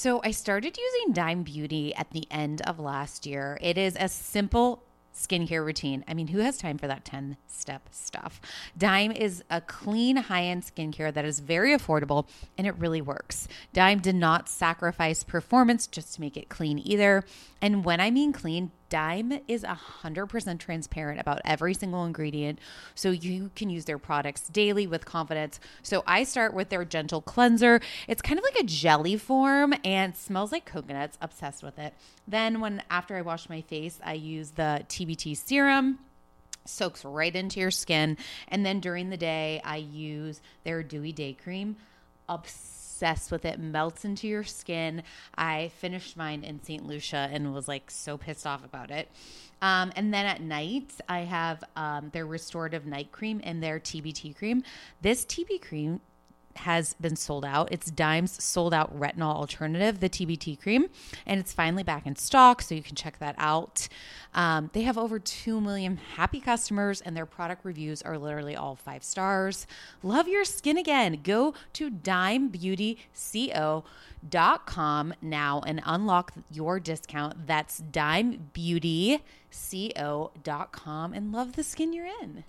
So I started using Dime Beauty at the end of last year. It is a simple skincare routine. I mean, who has time for that 10 step stuff? Dime is a clean, high end skincare that is very affordable and it really works. Dime did not sacrifice performance just to make it clean either. And when I mean clean, Dime is 100% transparent about every single ingredient, so you can use their products daily with confidence. So I start with their gentle cleanser. It's kind of like a jelly form and smells like coconuts, obsessed with it. Then when after I wash my face, I use the TBT serum soaks right into your skin. And then during the day, I use their Dewy Day Cream. Obsessed with it, melts into your skin. I finished mine in St. Lucia and was like so pissed off about it. Um, and then at night, I have um, their restorative night cream and their TBT cream. This TB cream has been sold out. It's Dime's sold out retinol alternative, the TBT cream, and it's finally back in stock, so you can check that out. Um, they have over 2 million happy customers, and their product reviews are literally all five stars. Love your skin again. Go to dimebeautyco.com now and unlock your discount. That's dimebeautyco.com and love the skin you're in.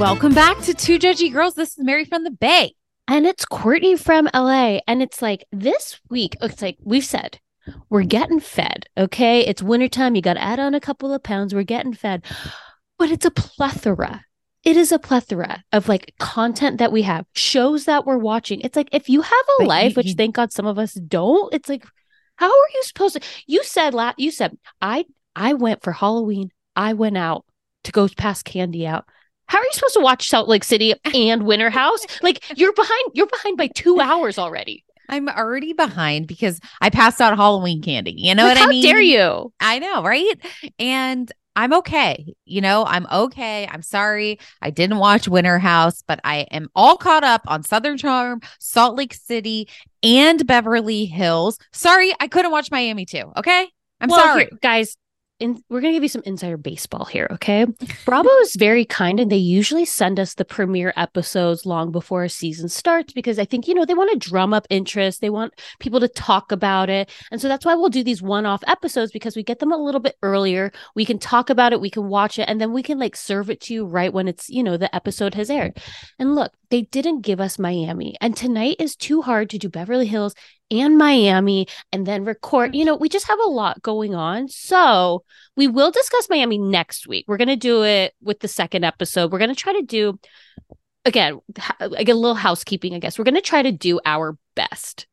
Welcome back to Two Judgey Girls. This is Mary from the Bay. And it's Courtney from LA. And it's like this week, oh, it's like we've said, we're getting fed. Okay. It's wintertime. You got to add on a couple of pounds. We're getting fed. But it's a plethora. It is a plethora of like content that we have, shows that we're watching. It's like if you have a But life, you- which thank God some of us don't, it's like, how are you supposed to? You said la you said I I went for Halloween. I went out to go pass candy out. How are you supposed to watch Salt Lake City and Winter House? Like you're behind you're behind by two hours already. I'm already behind because I passed out Halloween candy. You know Like, what I mean? How dare you? I know, right? And I'm okay. You know, I'm okay. I'm sorry. I didn't watch Winter House, but I am all caught up on Southern Charm, Salt Lake City, and Beverly Hills. Sorry, I couldn't watch Miami too. Okay. I'm Well, sorry. here, guys. In, we're gonna give you some insider baseball here, okay? Bravo is very kind, and they usually send us the premiere episodes long before a season starts because I think you know they want to drum up interest. They want people to talk about it, and so that's why we'll do these one-off episodes because we get them a little bit earlier. We can talk about it, we can watch it, and then we can like serve it to you right when it's you know the episode has aired. And look, they didn't give us Miami, and tonight is too hard to do Beverly Hills and Miami and then record. You know, we just have a lot going on. So we will discuss Miami next week. We're going to do it with the second episode. We're going to try to do, again, like a little housekeeping, I guess. We're going to try to do our best.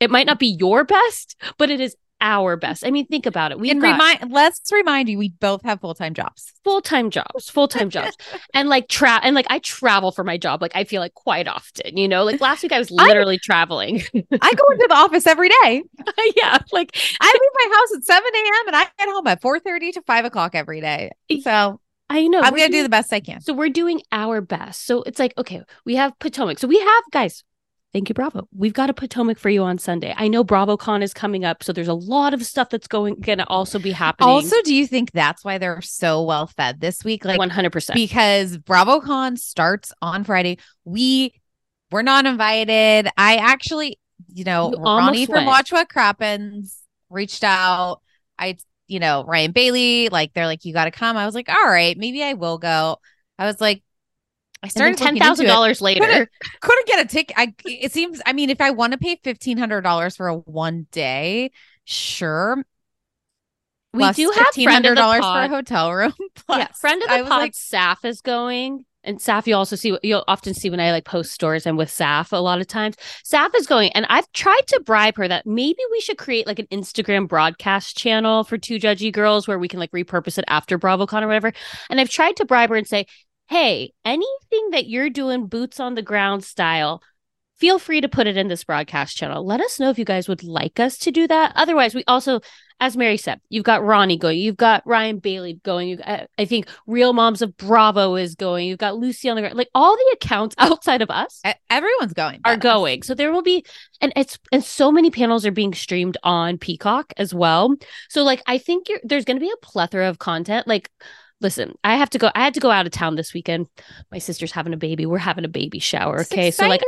It might not be your best, but it is our best. I mean, think about it. We've and got remind let's remind you, we both have full-time jobs. full-time jobs, full-time jobs. and like travel. and like I travel for my job. Like I feel like quite often, you know, like last week I was I- literally traveling. I go into the office every day. yeah. Like I leave my house at 7 a.m. and I get home at 4:30 to 5 o'clock every day. So I know. I'm gonna do the best I can. So we're doing our best. So it's like, okay, we have Potomac. So we have guys, Thank you, Bravo. We've got a Potomac for you on Sunday. I know BravoCon is coming up, so there's a lot of stuff that's going going to also be happening. Also, do you think that's why they're so well fed this week? Like 100%. because BravoCon starts on Friday. We were not invited. I actually, you know, You Ronnie from. Watch What Crappens reached out. I, you know, Ryan Bailey, like they're like, you got to come. I was like, all right, maybe I will go. I was like, I and started ten thousand dollars later. Couldn't, couldn't get a ticket. I it seems. I mean, if I want to pay fifteen hundred dollars for a one day, sure. We Plus do have friend of the $1,500 for a hotel room. Plus, yeah, friend of I the was pod, like, Saf is going. And Saf, you also see, you'll often see when I like post stories. I'm with Saf a lot of times. Saf is going, and I've tried to bribe her that maybe we should create like an Instagram broadcast channel for two judgey girls where we can like repurpose it after BravoCon or whatever. And I've tried to bribe her and say, hey, anything that you're doing boots on the ground style, feel free to put it in this broadcast channel. Let us know if you guys would like us to do that. Otherwise, we also, as Mary said, you've got Ronnie going, you've got Ryan Bailey going. You, I, think Real Moms of Bravo is going. You've got Lucy on the ground. Like all the accounts outside of us everyone's going. are Beth. going. So there will be, and it's and so many panels are being streamed on Peacock as well. So like I think you're, there's going to be a plethora of content. Like, listen, I have to go. I had to go out of town this weekend. My sister's having a baby. We're having a baby shower. It's Okay, so like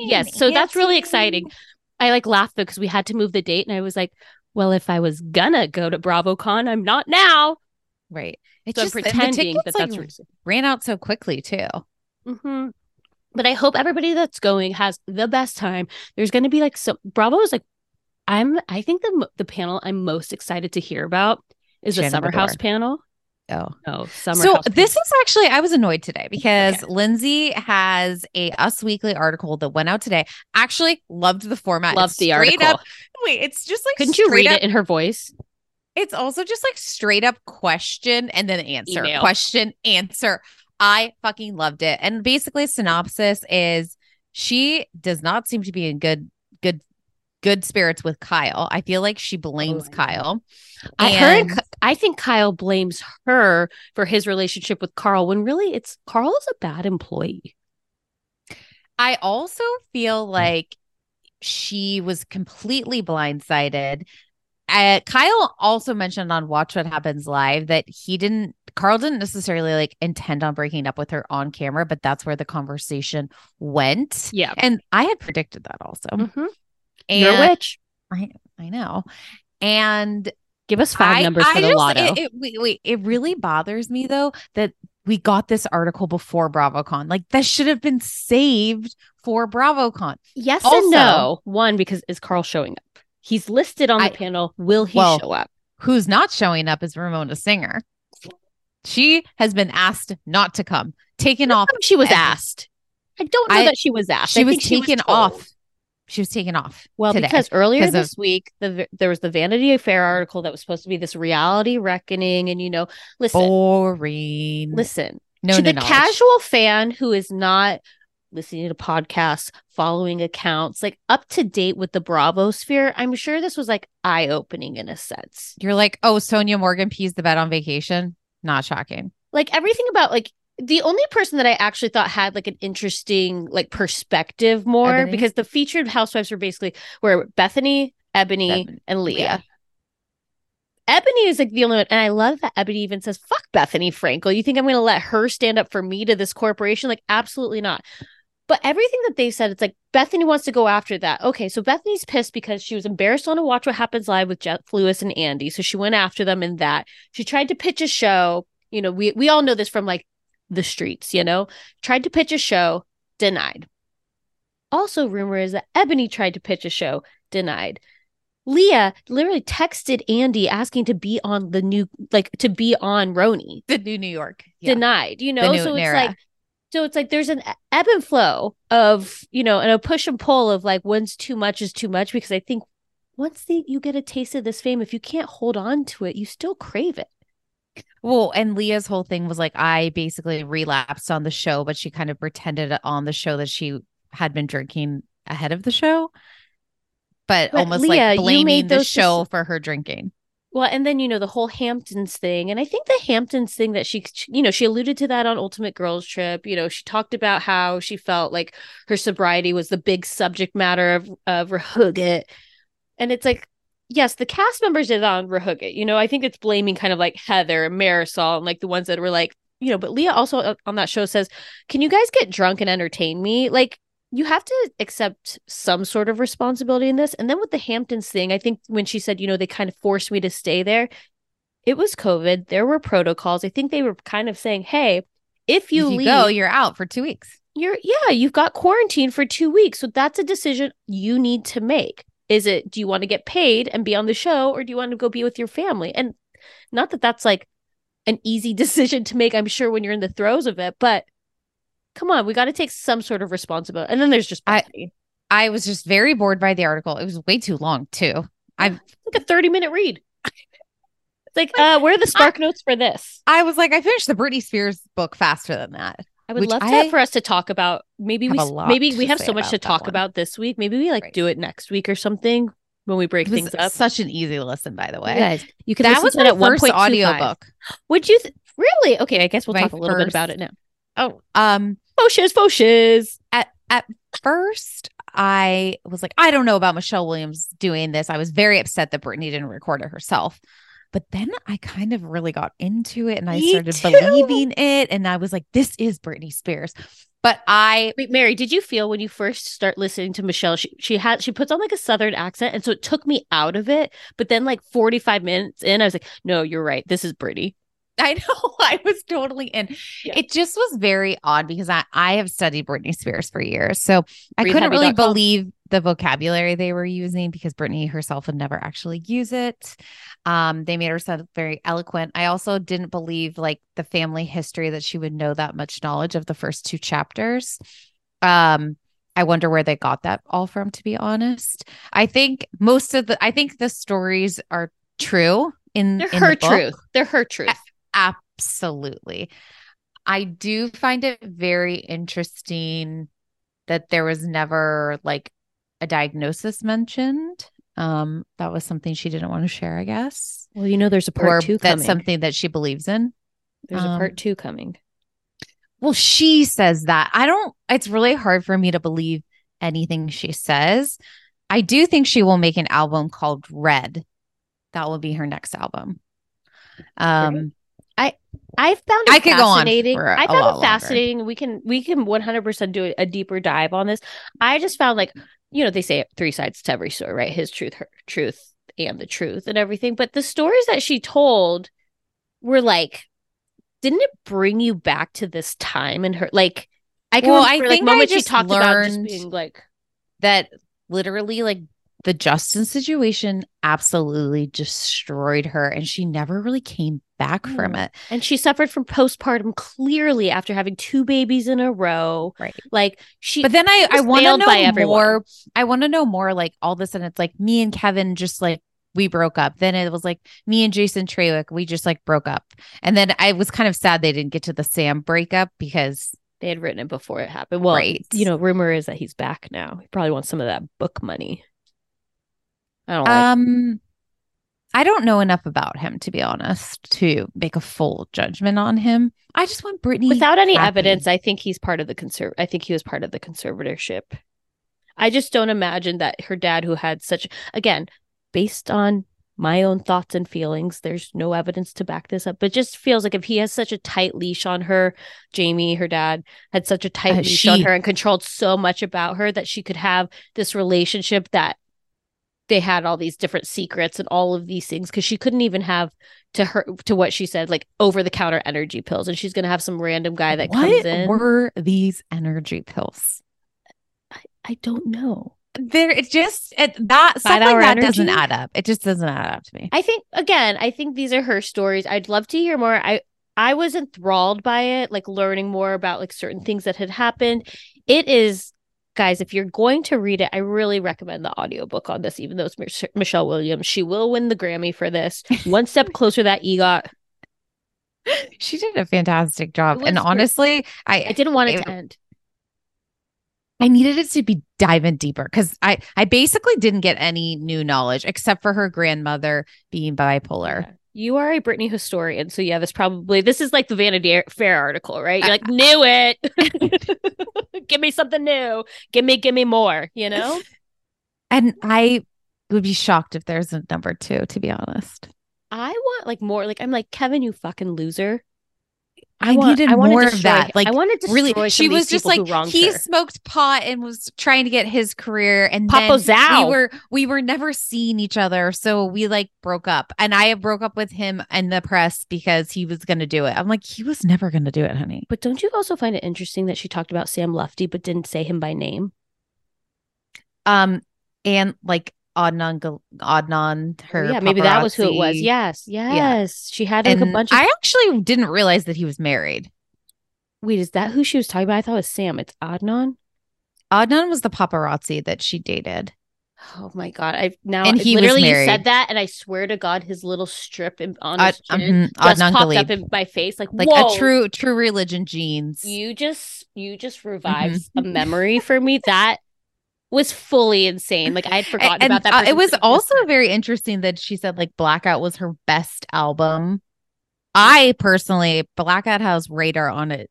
yes, so that's really exciting. I like laughed because we had to move the date, and I was like, well, if I was gonna go to BravoCon, I'm not now. Right. It's So I'm just the pretending that that's reason. ran out so quickly too. hmm But I hope everybody that's going has the best time. There's going to be like so Bravo is like I'm I think the the panel I'm most excited to hear about is the Shannon Summer House panel. Oh. Oh, Summer So this is actually I was annoyed today because Okay. Lindsay has a Us Weekly article that went out today. Actually, loved the format. Love It's the article. Up, wait, it's just like Couldn't you read up, it in her voice? It's also just like straight up question and then answer. Email. Question, answer. I fucking loved it. And basically synopsis is she does not seem to be in good good good spirits with Kyle. I feel like she blames know. Kyle. I heard I think Kyle blames her for his relationship with Carl when really it's Carl is a bad employee. I also feel like she was completely blindsided. Uh, Kyle also mentioned on Watch What Happens Live that he didn't, Carl didn't necessarily like intend on breaking up with her on camera, but that's where the conversation went. Yeah. And I had predicted that also. Mhm. And You're a witch. I, I know. And Give us five I, numbers I for the just- lotto. It, it, wait, wait, it really bothers me though that we got this article before BravoCon. Like that should have been saved for BravoCon. Yes Also- and no. One, because is Carl showing up? He's listed on the I- panel. Will he Well, show up? Who's not showing up is Ramona Singer. She has been asked not to come, taken off. She was every- asked. I don't know I- that she was asked. She was think she taken off. She was taken off. Well, today because earlier 'cause of- this week, the there was the Vanity Fair article that was supposed to be this reality reckoning, and you know, listen, boring. listen no, to no the knowledge. casual fan who is not listening to podcasts, following accounts, like up to date with the Bravo sphere. I'm sure this was like eye opening in a sense. You're like, oh, Sonja Morgan pees the bed on vacation. Not shocking. like everything about like the only person that I actually thought had like an interesting like perspective more Eboni? because the featured housewives were basically were Bethenny, Eboni, Eboni, and Leah. Leah. Eboni is like the only one, and I love that Eboni even says, "Fuck Bethenny Frankel." You think I'm going to let her stand up for me to this corporation? Like, absolutely not. But everything that they said, it's like Bethenny wants to go after that. Okay, so Bethenny's pissed because she was embarrassed on to watch what happens live with Jeff Lewis and Andy, so she went after them in that. She tried to pitch a show. You know, we we all know this from like the streets. You know, tried to pitch a show, denied. Also, rumor is that Eboni tried to pitch a show, denied. Leah literally texted Andy asking to be on the new, like to be on RHONY, The new New York. Yeah. denied. You know, so it's era. like, so it's like there's an ebb and flow of you know, and a push and pull of like when's too much is too much because I think once the, you get a taste of this fame, if you can't hold on to it, you still crave it. Well, and Leah's whole thing was like, I basically relapsed on the show, but she kind of pretended on the show that she had been drinking ahead of the show, but, But almost Leah, like blaming the show for her drinking. Well, and then you know the whole Hamptons thing, and I think the Hamptons thing that she, you know, she alluded to that on Ultimate Girls Trip. You know, she talked about how she felt like her sobriety was the big subject matter of of Rehuget, and it's like, yes, the cast members did on Rehuget. You know, I think it's blaming kind of like Heather and Marysol and like the ones that were like, you know, but Leah also uh, on that show says, "Can you guys get drunk and entertain me?" Like you have to accept some sort of responsibility in this. And then with the Hamptons thing, I think when she said, you know, they kind of forced me to stay there, it was COVID. There were protocols. I think they were kind of saying, hey, if you, if you leave, go, you're out for two weeks. You're yeah, you've got quarantine for two weeks. So that's a decision you need to make. Is it do you want to get paid and be on the show, or do you want to go be with your family? And not that that's like an easy decision to make, I'm sure, when you're in the throes of it, but come on, we got to take some sort of responsibility. And then there's just Bethenny. I I was just very bored by the article. It was way too long too. I like a 30 minute read. it's like, uh, where are the spark I, notes for this? I was like, I finished the Britney Spears book faster than that. I would love to for us to talk about. Maybe we maybe we have so much to talk one. about this week. Maybe we like right. do it next week or something when we break things up. Such an easy listen, by the way. You guys, you could that was my first audiobook. Would you th- really? Okay, I guess we'll my talk a little first... bit about it now. Oh, um, Foshes, foshes. At at first, I was like, I don't know about Michelle Williams doing this. I was very upset that Britney didn't record it herself. But then I kind of really got into it and I Me started too. believing it. And I was like, this is Britney Spears. But I Wait, Mary, did you feel when you first start listening to Michelle, she she had she puts on like a southern accent, and so it took me out of it. But then like 45 minutes in, I was like, no, you're right. This is Britney. I know I was totally in. Yeah. It just was very odd because I, I have studied Britney Spears for years. So I couldn't really believe the vocabulary they were using because Britney herself would never actually use it. Um, they made her sound very eloquent. I also didn't believe like the family history that she would know that much knowledge of the first two chapters. Um, I wonder where they got that all from, to be honest. I think most of the I think the stories are true in, They're in her the truth. They're her truth. Absolutely. I do find it very interesting that there was never like a diagnosis mentioned. Um, that was something she didn't want to share, I guess. Well, you know, there's a part or two that's something that she believes in. There's um, a part two coming. Well, she says that. I don't, it's really hard for me to believe anything she says. I do think she will make an album called Red. That will be her next album. Um, I I found it I could fascinating. Go on I found it fascinating. Longer. We can we can 100% do a deeper dive on this. I just found like you know they say three sides to every story, right? His truth, her truth, and the truth, and everything. But the stories that she told were like, didn't it bring you back to this time and her like? I can well, remember, I think like, moments she talked about just being like that. Literally, like the Justin situation absolutely destroyed her and she never really came back mm. from it. And she suffered from postpartum clearly after having two babies in a row. Right. Like she But then I I want to know more. I want to know more like all this and it's like me and Kevin just like we broke up. Then it was like me and Jason Trawick, we just like broke up. And then I was kind of sad they didn't get to the Sam breakup because they had written it before it happened. Well, right. you know, rumor is that he's back now. He probably wants some of that book money. I don't like um I don't know enough about him to be honest to make a full judgment on him. I just want Britney without any happy. evidence. I think he's part of the conserv. I think he was part of the conservatorship. I just don't imagine that her dad, who had such again, based on my own thoughts and feelings, there's no evidence to back this up, but just feels like if he has such a tight leash on her, Jamie, her dad, had such a tight uh, leash she... on her and controlled so much about her that she could have this relationship that they had all these different secrets and all of these things because she couldn't even have to her to what she said like over the counter energy pills and she's gonna have some random guy that what comes in. What were these energy pills? I, I don't know. There, it just it, that Five something that energy? doesn't add up. It just doesn't add up to me. I think again, I think these are her stories. I'd love to hear more. I I was enthralled by it, like learning more about like certain things that had happened. It is guys, if you're going to read it, I really recommend the audiobook on this, even though it's Mich- Michelle Williams. She will win the Grammy for this. One step closer that EGOT. She did a fantastic job. And honestry. honestly, I I didn't want it, it to end. I needed it to be diving deeper because I I basically didn't get any new knowledge except for her grandmother being bipolar. Yeah. You are a Britney historian, so yeah, this probably this is like the Vanity Fair article, right? You're like, knew it. give me something new. Give me, give me more. You know. And I would be shocked if there's a number two. To be honest, I want like more. Like I'm like Kevin, you fucking loser. I, want- needed I wanna more of destroy- that. Like I wanted to really, she was just like he her. smoked pot and was trying to get his career, and Papa then Zhao. we were we were never seeing each other, so we like broke up. And I broke up with him in the press because he was going to do it. I'm like, he was never going to do it, honey. But don't you also find it interesting that she talked about Sam Lutfi but didn't say him by name? Um, and like Adnan, Adnan, her yeah, maybe that was who it was. paparazzi. Yes, yes. She had like and a bunch of. I actually didn't realize that he was married. Wait, is that who she was talking about? I thought it was Sam. It's Adnan. Adnan was the paparazzi that she dated. Oh my god! I now And he literally said that, and I swear to God, his little strip on Ad- chin mhm, just Adnan popped Ghalib. up in my face. Like, like whoa, a true true religion jeans. You just you just revived Mm-hmm. a memory for me that was fully insane. Like I had forgotten and about that. uh, it was existed. also very interesting that she said like Blackout was her best album. I personally Blackout has Radar on it,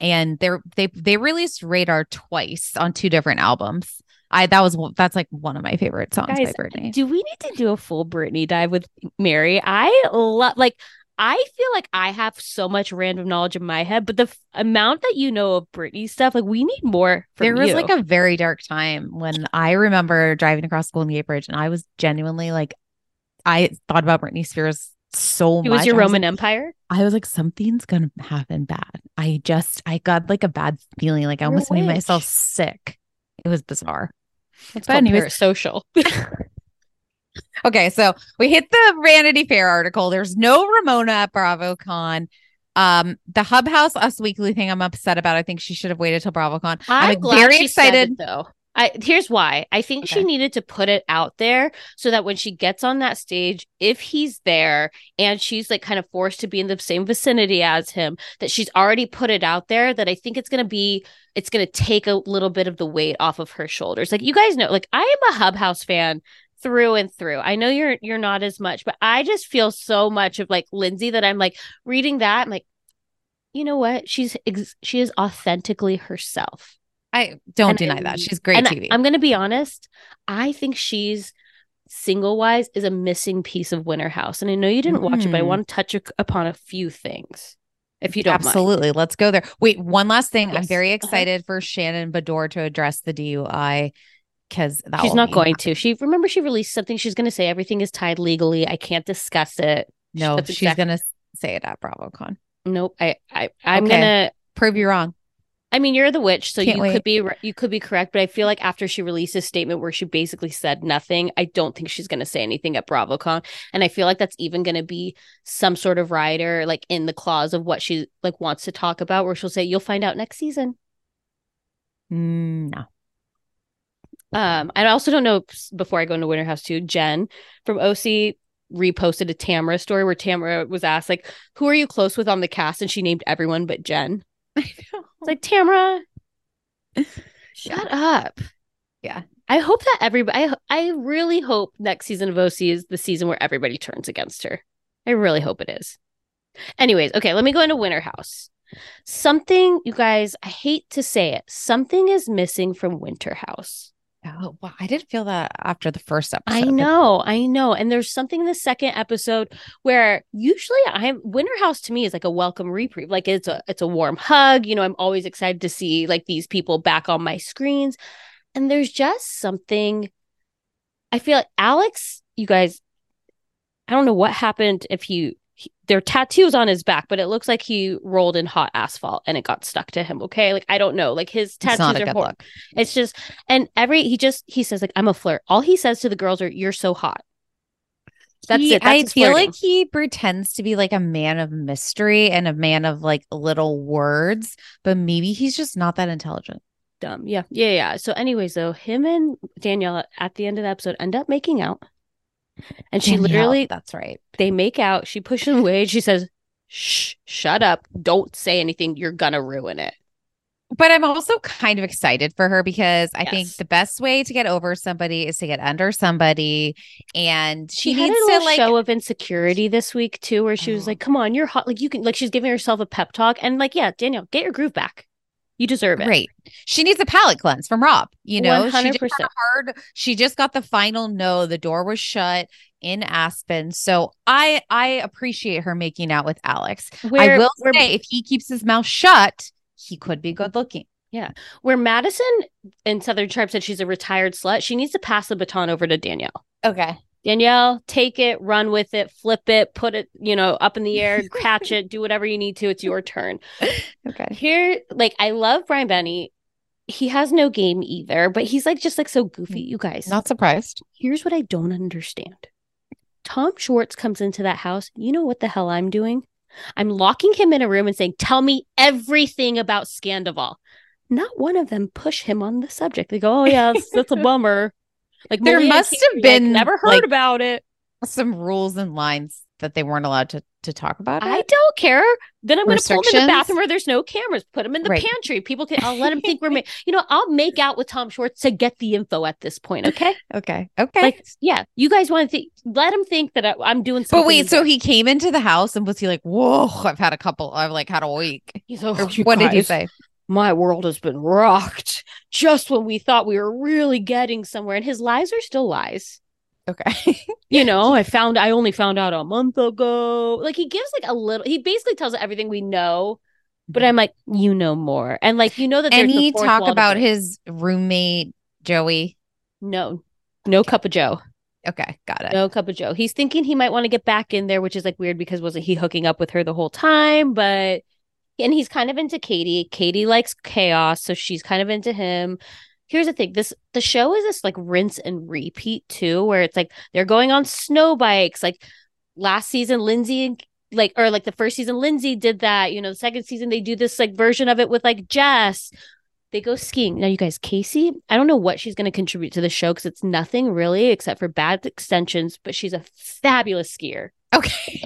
and they they they released Radar twice on two different albums. I that was one- that's like one of my favorite songs Guys, by Britney. Do we need to do a full Britney dive with Mary? I love like I feel like I have so much random knowledge in my head, but the f- amount that you know of Britney stuff, like we need more. There was you. like a very dark time when I remember driving across Golden Gate Bridge, and I was genuinely like, I thought about Britney Spears so it much. It was your I Roman like, Empire. I was like, something's gonna happen bad. I just, I got like a bad feeling. Like I You're almost made myself sick. It was bizarre. It's But anyways- parasocial. Okay, so we hit the Vanity Fair article. There's no Ramona at BravoCon. Um, the Hub House Us Weekly thing, I'm upset about. I think she should have waited till BravoCon. I'm, I'm very excited. it, though. I here's why. I think she needed to put it out there so that when she gets on that stage, if he's there and she's like kind of forced to be in the same vicinity as him, that she's already put it out there. That I think it's gonna be, it's gonna take a little bit of the weight off of her shoulders. Like you guys know, like I am a Hub House fan through and through. I know you're you're not as much, but I just feel so much of like Lindsay that I'm like reading that. I'm like, you know what? She's ex- she is authentically herself. I don't And deny I- that. She's great TV. I, am going to be honest. I think she's single wise is a missing piece of Winter House. And I know you didn't watch it, but I Mm. want to touch upon a few things. If you don't mind. Absolutely. Let's go there. Wait, one last thing. I'm Yes. very Uh-huh. excited for Shannon Beador to address the DUI because She's not going to. She remember she released something. She's going to say everything is tied legally. I can't discuss it. No, That's she's exact- gonna say it at BravoCon. Nope. I I I'm Okay. gonna. Prove you wrong. I mean, you're the witch, so Can't you wait. could be you could be correct. But I feel like after she released a statement where she basically said nothing, I don't think she's going to say anything at BravoCon. And I feel like that's even going to be some sort of rider, like in the clause of what she like wants to talk about, where she'll say, "You'll find out next season." Mm, no. Um, I also don't know. Before I go into Winter House too, Jen from OC reposted a Tamara story where Tamara was asked like, "Who are you close with on the cast?" and she named everyone but Jen. It's like Tamara, shut up. Yeah. I hope that everybody. I I really hope next season of OC is the season where everybody turns against her. I really hope it is. Anyways, okay, let me go into Winter House. Something, you guys, I hate to say it, something is missing from Winter House. Oh, wow. I didn't feel that after the first episode. I know, I know. And there's something in the second episode where usually I'm Winter House to me is like a welcome reprieve. Like it's a it's a warm hug. You know, I'm always excited to see like these people back on my screens. And there's just something I feel like Alex, you guys, I don't know what happened if he, he there are tattoos on his back, but it looks like he rolled in hot asphalt and it got stuck to him. Okay. Like I don't know. Like his tattoos are horrible. It's just, and every he just he says like I'm a flirt. All he says to the girls are "You're so hot." That's He- it. That's I feel flirting. like he pretends to be like a man of mystery and a man of like little words, but maybe he's just not that intelligent. dumb. Yeah, yeah, yeah. So, anyways, though, him and Danielle at the end of the episode end up making out, and she Danielle, literally that's right. they make out. She pushes him away. and She says, "Shh, shut up! Don't say anything. You're gonna ruin it." But I'm also kind of excited for her because I think the best way to get over somebody is to get under somebody, and she, She, had needs a to little like. show of insecurity this week too, where she was Oh. like, "Come on, you're hot. Like you can, like she's giving herself a pep talk, and like, yeah, Danielle, get your groove back. You deserve it. Great. She needs a palate cleanse from Rob. You know, she just 100%. had a hard. She just got the final no. The door was shut in Aspen. So I I appreciate her making out with Alex. I will where, say, if he keeps his mouth shut, he could be good looking. Yeah. Where Madison in Southern Tribe said she's a retired slut, she needs to pass the baton over to Danielle. Okay. Danielle, take it, run with it, flip it, put it, you know, up in the air, catch it, do whatever you need to. It's your turn. Okay. Here, like, I love Brian Benni. He has no game either, but he's like just like so goofy. Mm, you guys, Not surprised. here's what I don't understand. Tom Schwartz comes into that house. You know what the hell I'm doing? I'm locking him in a room and saying, Tell me everything about Scandoval. Not one of them push him on the subject. They go, Oh, yeah, that's, that's a bummer. Like There Malia must have are like, been, never heard like, about it. Some rules and lines that they weren't allowed to to talk about. I don't care. Then I'm going to pull him in the bathroom where there's no cameras. Put him in the Right. pantry. People can. I'll let him think we're. Ma- you know, I'll make out with Tom Schwartz to get the info at this point. Okay. Okay. Okay. Like, yeah, you guys want to think? Let him think that I, I'm doing something. but wait, so he came into the house and was he like, "Whoa, I've had a couple. I've like had a week." He's like, "Oh, what did he say? My world has been rocked just when we thought we were really getting somewhere, and his lies are still lies. Okay. You know, I found I only found out a month ago. Like he gives like a little. He basically tells everything we know, but I'm like, you know more, and like you know that. there's the talk about his roommate Joey? No, no cup of Joe. Okay, got it. No cup of Joe. He's thinking he might want to get back in there, which is like weird because wasn't he hooking up with her the whole time? But and he's kind of into Katie. Katie likes chaos, so she's kind of into him. Here's the thing: this the show is this like rinse and repeat too, where it's like they're going on snow bikes. Like last season, Lindsay and like or like the first season, Lindsay did that. You know, the second season they do this like version of it with like Jess. They go skiing. Now, you guys, Casey, I don't know what she's going to contribute to the show because it's nothing really except for bad extensions, but she's a fabulous skier. Okay.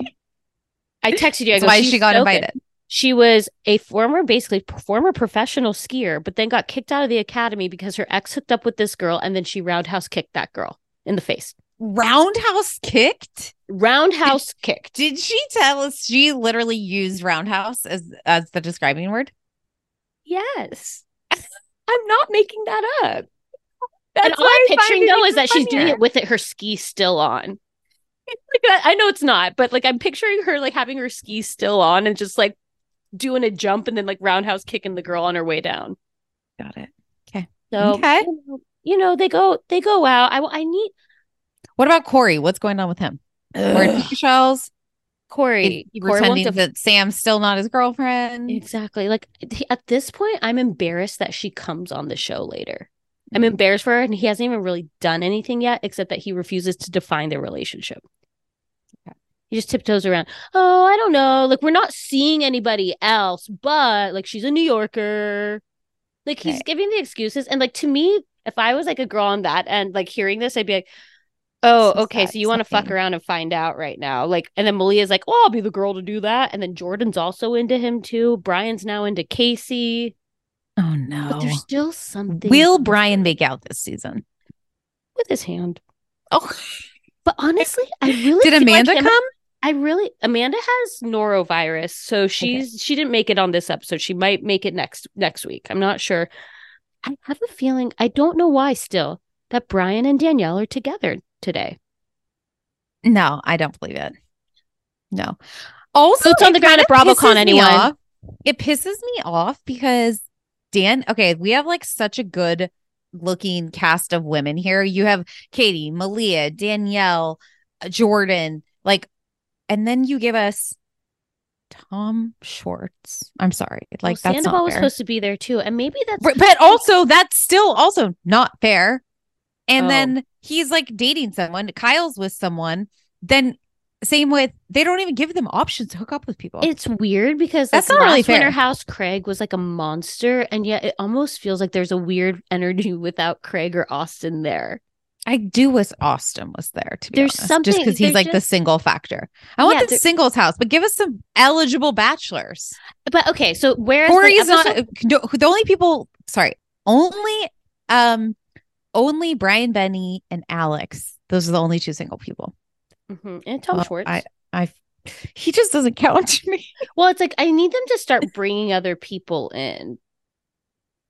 I texted you. I That's go, why she got so good." She was a former, basically former professional skier, but then got kicked out of the academy because her ex hooked up with this girl, and then she roundhouse kicked that girl in the face. Roundhouse kicked? Roundhouse kicked. Did she tell us she literally used roundhouse as as the describing word? Yes, I'm not making that up. That's and all I'm picturing though is that she's doing it with it her ski still on. Like, I know it's not, but like I'm picturing her like having her ski still on and just like doing a jump and then like roundhouse kicking the girl on her way down. Got it. Okay. So Okay. you, know, you know, they go they go out. I I need What about Corey? What's going on with him? Pink shells? Corey. He, Corey pretending that Sam's still not his girlfriend. exactly like at this point. I'm embarrassed that she comes on the show later. I'm Mhm. embarrassed for her, and he hasn't even really done anything yet, except that he refuses to define their relationship. He just tiptoes around. Oh, I don't know. Like we're not seeing anybody else, but like she's a New Yorker. Like he's giving the excuses, and like to me, if I was like a girl on that end, like hearing this, I'd be like, "Oh, So okay, so you want to fuck around and find out right now." Like, and then Malia's like, "Oh, I'll be the girl to do that," and then Jordan's also into him too. Brian's now into Casey, Oh no. but there's still something. Will Brian make out this season? with his hand? Oh, But honestly, I really did feel like Amanda him- come? I really Amanda has norovirus, so she's she didn't make it on this episode. She might make it next next week. I'm not sure. I have a feeling I don't know why still that Brian and Danielle are together today. No, I don't believe it. No. Also, it's on the ground at BravoCon, anyone. It pisses me off because Dan, okay, we have like such a good looking cast of women here. You have Katie, Malia, Danielle, uh, Jordan, like, and then you give us Tom Schwartz. I'm sorry. Like, Well, that's Sandoval not was supposed to be there too, and maybe that's But, also, that's still also not fair. And Oh. then he's like dating someone, Kyle's with someone. Then, same with, they don't even give them options to hook up with people. It's weird because That's like, not really last Winter fair. House Craig was like a monster, and yet it almost feels like there's a weird energy without Craig or Austin there. I do wish Austin was there to be There's honest, something- just because he's like the single factor. I want Yeah, the singles house, but give us some eligible bachelors. But okay, so whereas Corey the is not the only people. Sorry, only um, only Brian Benni and Alex. Those are the only two single people. Mhm, and Tom Well, Schwartz. I, I, he just doesn't count to me. Well, it's like I need them to start bringing other people in.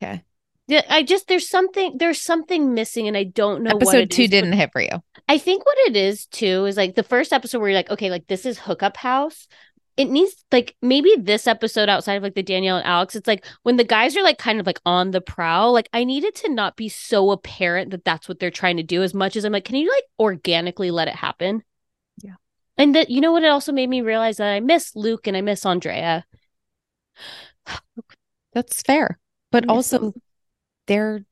Okay. Yeah, I just there's something there's something missing, and I don't know. what Episode it two is, didn't hit for you. I think what it is too is like the first episode where you're like, okay, like this is hookup house. It needs like maybe this episode outside of like the Danielle and Alex, it's like when the guys are like kind of like on the prowl. Like I needed to not be so apparent that that's what they're trying to do. As much as I'm like, can you like organically let it happen? Yeah. And that you know what? It also made me realize that I miss Luke and I miss Andrea. That's fair, but also. They're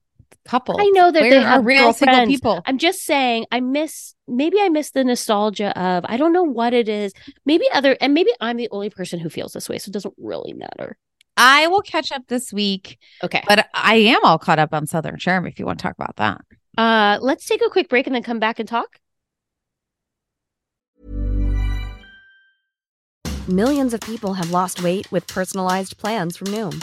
couple. I know that Where they are have real single people. I'm just saying, I miss maybe I miss the nostalgia of I don't know what it is. Maybe other and maybe I'm the only person who feels this way, so it doesn't really matter. I will catch up this week, Okay. but I am all caught up on Southern Charm. If you want to talk about that. Uh let's take a quick break and then come back and talk. Millions of people have lost weight with personalized plans from Noom,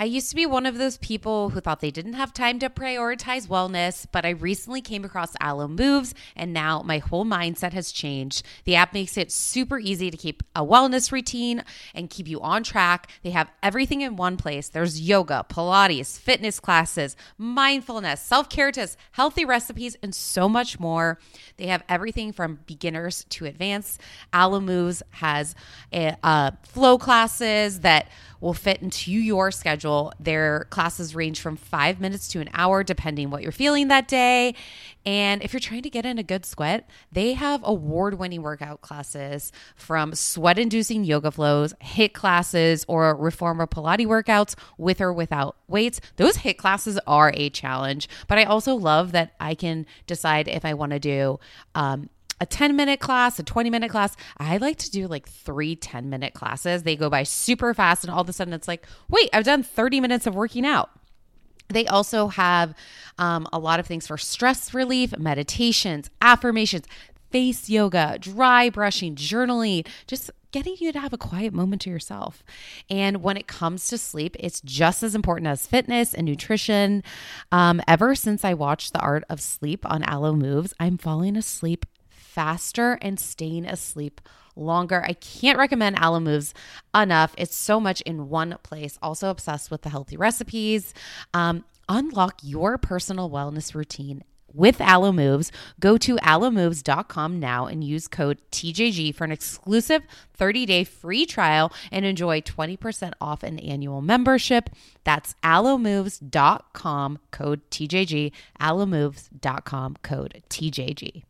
I used to be one of those people who thought they didn't have time to prioritize wellness, but I recently came across Alo Moves and now my whole mindset has changed. The app makes it super easy to keep a wellness routine and keep you on track. They have everything in one place. There's yoga, Pilates, fitness classes, mindfulness, self care tips, healthy recipes, and so much more. They have everything from beginners to advanced. Alo Moves has a, uh, flow classes that will fit into your schedule. Their classes range from five minutes to an hour, depending what you're feeling that day. And if you're trying to get in a good sweat, they have award winning workout classes from sweat inducing yoga flows, HIIT classes, or reformer Pilates workouts with or without weights. Those HIIT classes are a challenge, but I also love that I can decide if I want to do, um, a 10 minute class, a 20 minute class. I like to do like three 10 minute classes. They go by super fast, and all of a sudden it's like, wait, I've done 30 minutes of working out. They also have um, a lot of things for stress relief, meditations, affirmations, face yoga, dry brushing, journaling, just getting you to have a quiet moment to yourself. And when it comes to sleep, it's just as important as fitness and nutrition. Um, ever since I watched The Art of Sleep on Alo Moves, I'm falling asleep faster and staying asleep longer. I can't recommend Alo Moves enough. It's so much in one place. Also obsessed with the healthy recipes. Um, unlock your personal wellness routine with Alo Moves. Go to alomoves.com now and use code TJG for an exclusive 30-day free trial and enjoy 20% off an annual membership. That's alomoves.com code TJG, alomoves.com code TJG.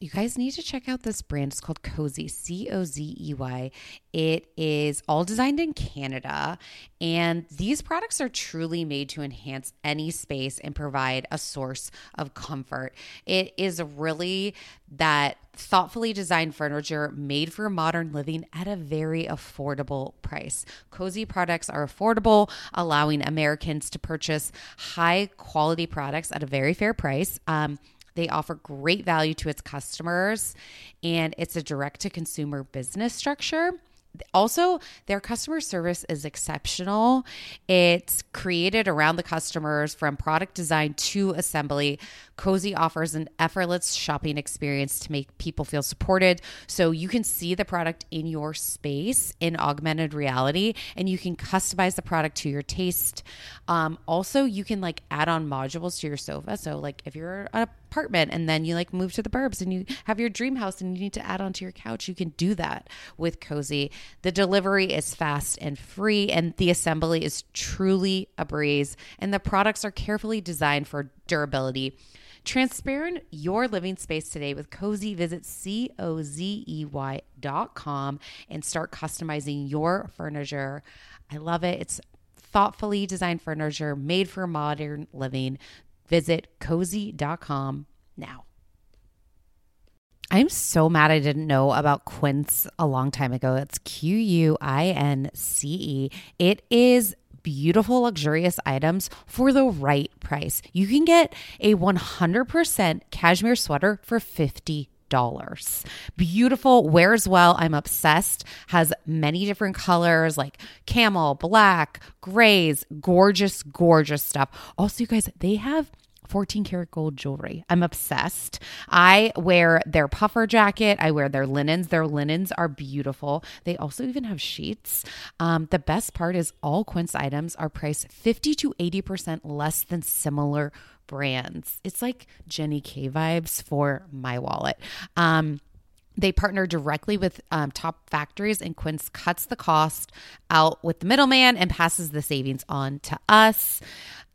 You guys need to check out this brand. It's called Cozey, C O Z E Y. It is all designed in Canada, and these products are truly made to enhance any space and provide a source of comfort. It is really that thoughtfully designed furniture made for modern living at a very affordable price. Cozey products are affordable, allowing Americans to purchase high quality products at a very fair price. Um, they offer great value to its customers, and it's a direct to consumer business structure. Also, their customer service is exceptional. It's created around the customers from product design to assembly. Cozey offers an effortless shopping experience to make people feel supported. So you can see the product in your space in augmented reality and you can customize the product to your taste. Um, also, you can like add on modules to your sofa. So, like if you're an apartment and then you like move to the burbs and you have your dream house and you need to add onto your couch, you can do that with Cozey. The delivery is fast and free, and the assembly is truly a breeze. And the products are carefully designed for durability. Transparent your living space today with Cozey. Visit C O Z E Y dot com and start customizing your furniture. I love it. It's thoughtfully designed furniture made for modern living. Visit cozey.com now. I'm so mad I didn't know about Quince a long time ago. It's Q U I N C E. It is beautiful, luxurious items for the right price. You can get a 100% cashmere sweater for 50 dollars. Beautiful, wears well. I'm obsessed. Has many different colors like camel, black, grays, gorgeous, gorgeous stuff. Also, you guys, they have 14 karat gold jewelry. I'm obsessed. I wear their puffer jacket. I wear their linens. Their linens are beautiful. They also even have sheets. Um, the best part is all Quince items are priced 50 to 80% less than similar brands. It's like Jenny K vibes for my wallet. Um, they partner directly with um, top factories, and Quince cuts the cost out with the middleman and passes the savings on to us.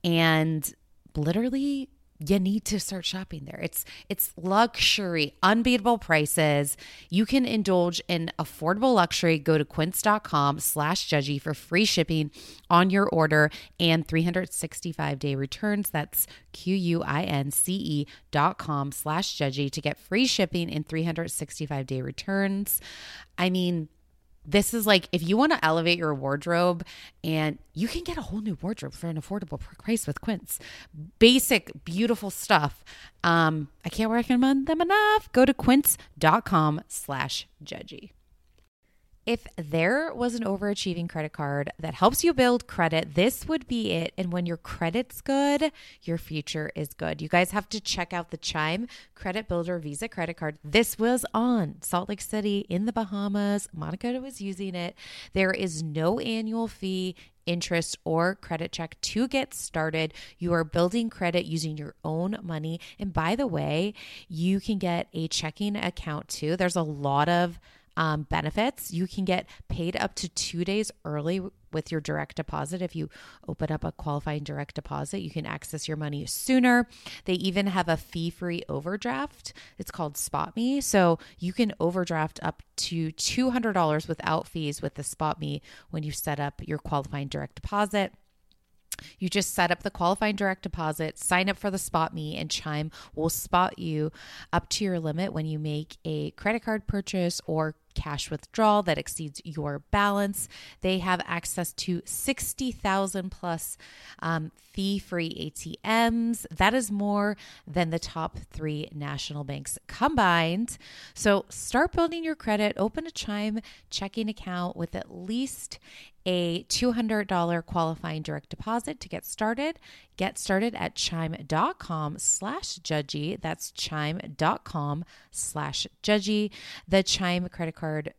And literally you need to start shopping there. It's it's luxury, unbeatable prices. You can indulge in affordable luxury. Go to quince.com slash judgy for free shipping on your order and 365 day returns. That's Q-U-I-N-C-E dot com slash judgy to get free shipping and 365 day returns. I mean, this is like if you want to elevate your wardrobe and you can get a whole new wardrobe for an affordable price with Quince. Basic, beautiful stuff. Um, I can't recommend them enough. Go to quince.com slash judgy. If there was an overachieving credit card that helps you build credit, this would be it. And when your credit's good, your future is good. You guys have to check out the Chime Credit Builder Visa credit card. This was on Salt Lake City in the Bahamas. Monica was using it. There is no annual fee interest or credit check to get started. You are building credit using your own money. And by the way, you can get a checking account too. There's a lot of um, benefits. You can get paid up to two days early with your direct deposit. If you open up a qualifying direct deposit, you can access your money sooner. They even have a fee free overdraft. It's called SpotMe. So you can overdraft up to $200 without fees with the SpotMe when you set up your qualifying direct deposit. You just set up the qualifying direct deposit, sign up for the SpotMe, and Chime will spot you up to your limit when you make a credit card purchase or cash withdrawal that exceeds your balance. They have access to 60,000 plus um, fee free ATMs. That is more than the top three national banks combined. So start building your credit, open a Chime checking account with at least a $200 qualifying direct deposit to get started. Get started at chime.com slash judgy. That's chime.com slash judgy. The Chime credit card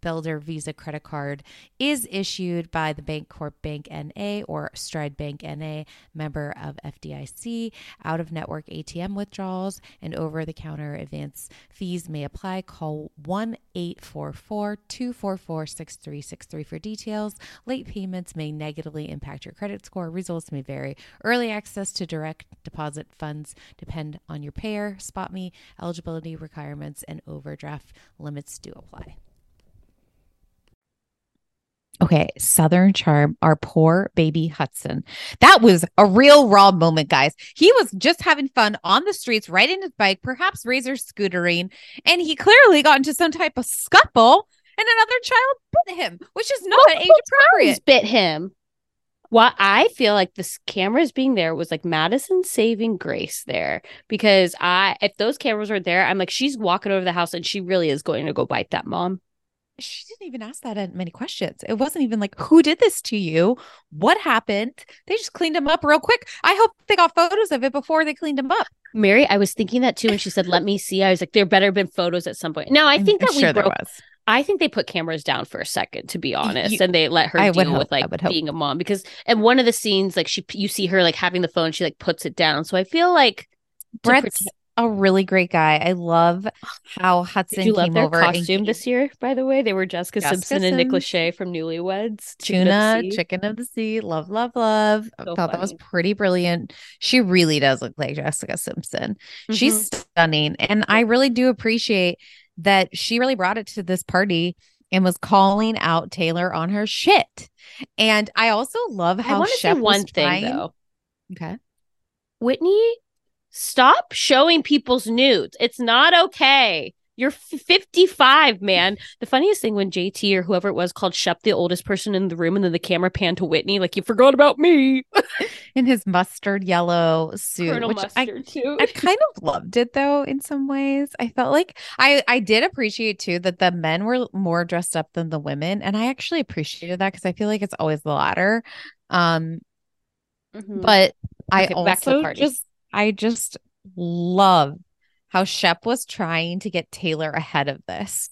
Builder Visa credit card is issued by the Bancorp Bank NA or Stride Bank NA, member of FDIC. Out of network ATM withdrawals and over the counter advance fees may apply. Call 1 844 244 6363 for details. Late payments may negatively impact your credit score. Results may vary. Early access to direct deposit funds depend on your payer. Spot me eligibility requirements and overdraft limits do apply. Okay, Southern Charm, our poor baby Hudson. That was a real raw moment, guys. He was just having fun on the streets, riding his bike, perhaps razor scootering, and he clearly got into some type of scuffle, and another child bit him, which is not age appropriate. Bit him. What I feel like this cameras being there was like Madison saving Grace there because I, if those cameras were there, I'm like, she's walking over the house and she really is going to go bite that mom she didn't even ask that many questions. It wasn't even like, who did this to you? What happened? They just cleaned him up real quick. I hope they got photos of it before they cleaned him up. Mary, I was thinking that too. And she said, let me see. I was like, there better have been photos at some point. No, I mm, think that I'm we sure broke. I think they put cameras down for a second, to be honest, you, and they let her I deal with like being a mom because and one of the scenes, like she, you see her like having the phone, she like puts it down. So I feel like Brett's a really great guy. I love how Hudson Did you love came their costume this year? By the way, they were Jessica, Jessica Simpson and Nick. Lachey from Newlyweds. Chicken of tuna, chicken of the sea. Love, love, love. I So thought that was pretty brilliant. She really does look like Jessica Simpson. She's Mhm. stunning. And I really do appreciate that she really brought it to this party and was calling out Taylor on her shit. And I also love how say Shep was one thing trying- though. Okay. Whitney, stop showing people's nudes. It's not okay. You're 55, man. The funniest thing when JT or whoever it was called Shep the oldest person in the room, and then the camera panned to Whitney, like you forgot about me. In his mustard yellow suit, Colonel which I Mustard too. I kind of loved it though in some ways. I felt like I I did appreciate too that the men were more dressed up than the women and I actually appreciated that because I feel like it's always the latter. Um Mhm. but I Okay, the also just I just love how Shep was trying to get Taylor ahead of this.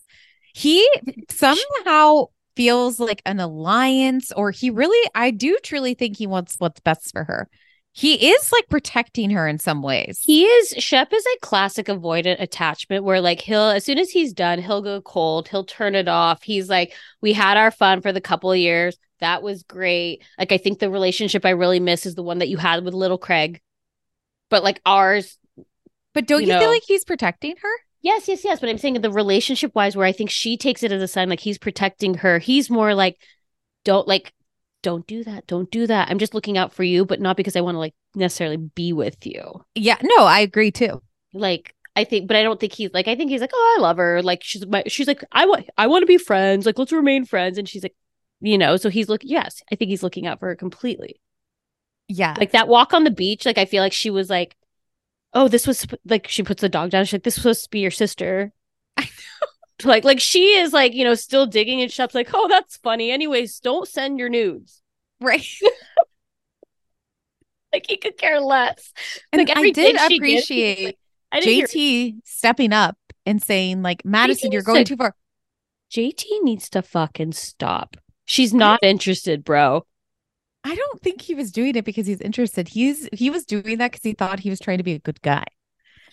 He somehow feels like an alliance or he really I do truly think he wants what's best for her. He is like protecting her in some ways. He is Shep is a classic avoidant attachment where like he'll as soon as he's done, he'll go cold, he'll turn it off. He's like, We had our fun for the couple years. That was great. Like I think the relationship I really miss is the one that you had with little Craig. But like ours, But don't you you, know. feel like he's protecting her? yes, yes, yes. But I'm saying the relationship wise, where I think she takes it as a sign like he's protecting her. He's more like, don't like don't do that. Don't do that. I'm just looking out for you, but not because I want to like necessarily be with you. Yeah, no, I agree too. like I think, but I don't think he's like I think he's like, oh, I love her. Like she's my, she's like, I want, I want to be friends. Like let's remain friends. And she's like, you know, so he's looking. Yes, I think he's looking out for her completely. Yeah. Like that walk on the beach. Like I feel like she was like, oh, this was like she puts the dog down. She's like, this was supposed to be your sister. I know. Like, like she is like, you know, still digging and Shep's like, oh, that's funny. Anyways, don't send your nudes. right. Like he could care less. And like I did appreciate like, I didn't hear JT stepping up and saying, like, Madison, you're going to- too far. JT needs to fucking stop. She's not interested, bro. I don't think he was doing it because he's interested. He's he was doing that because he thought he was trying to be a good guy.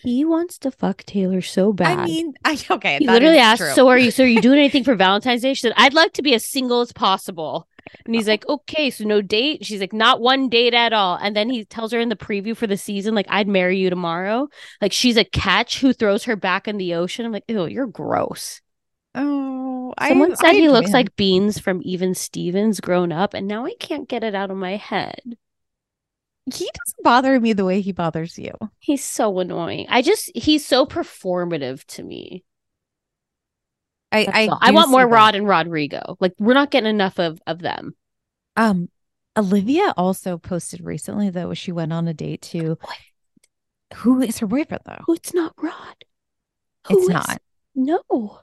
He wants to fuck Taylor so bad. I mean, I okay. he literally asked, true. "So are you? So are you doing anything for Valentine's Day?" She said, "I'd like to be as single as possible." And he's like, "Okay, so no date." She's like, "Not one date at all." And then he tells her in the preview for the season, like, "I'd marry you tomorrow." Like she's a catch who throws her back in the ocean. I'm like, "Ew, you're gross." Oh, Someone I, said I he looks like Beans from Even Stevens grown up, and now I can't get it out of my head. he doesn't bother me the way he bothers you. He's so annoying. I just he's so performative to me. I I. I want more that. Rod and Rodrigo. Like we're not getting enough of of them. Um, Olivia also posted recently though she went on a date to. Who is her boyfriend though? Oh, it's not Rod. Who it's is- not. No,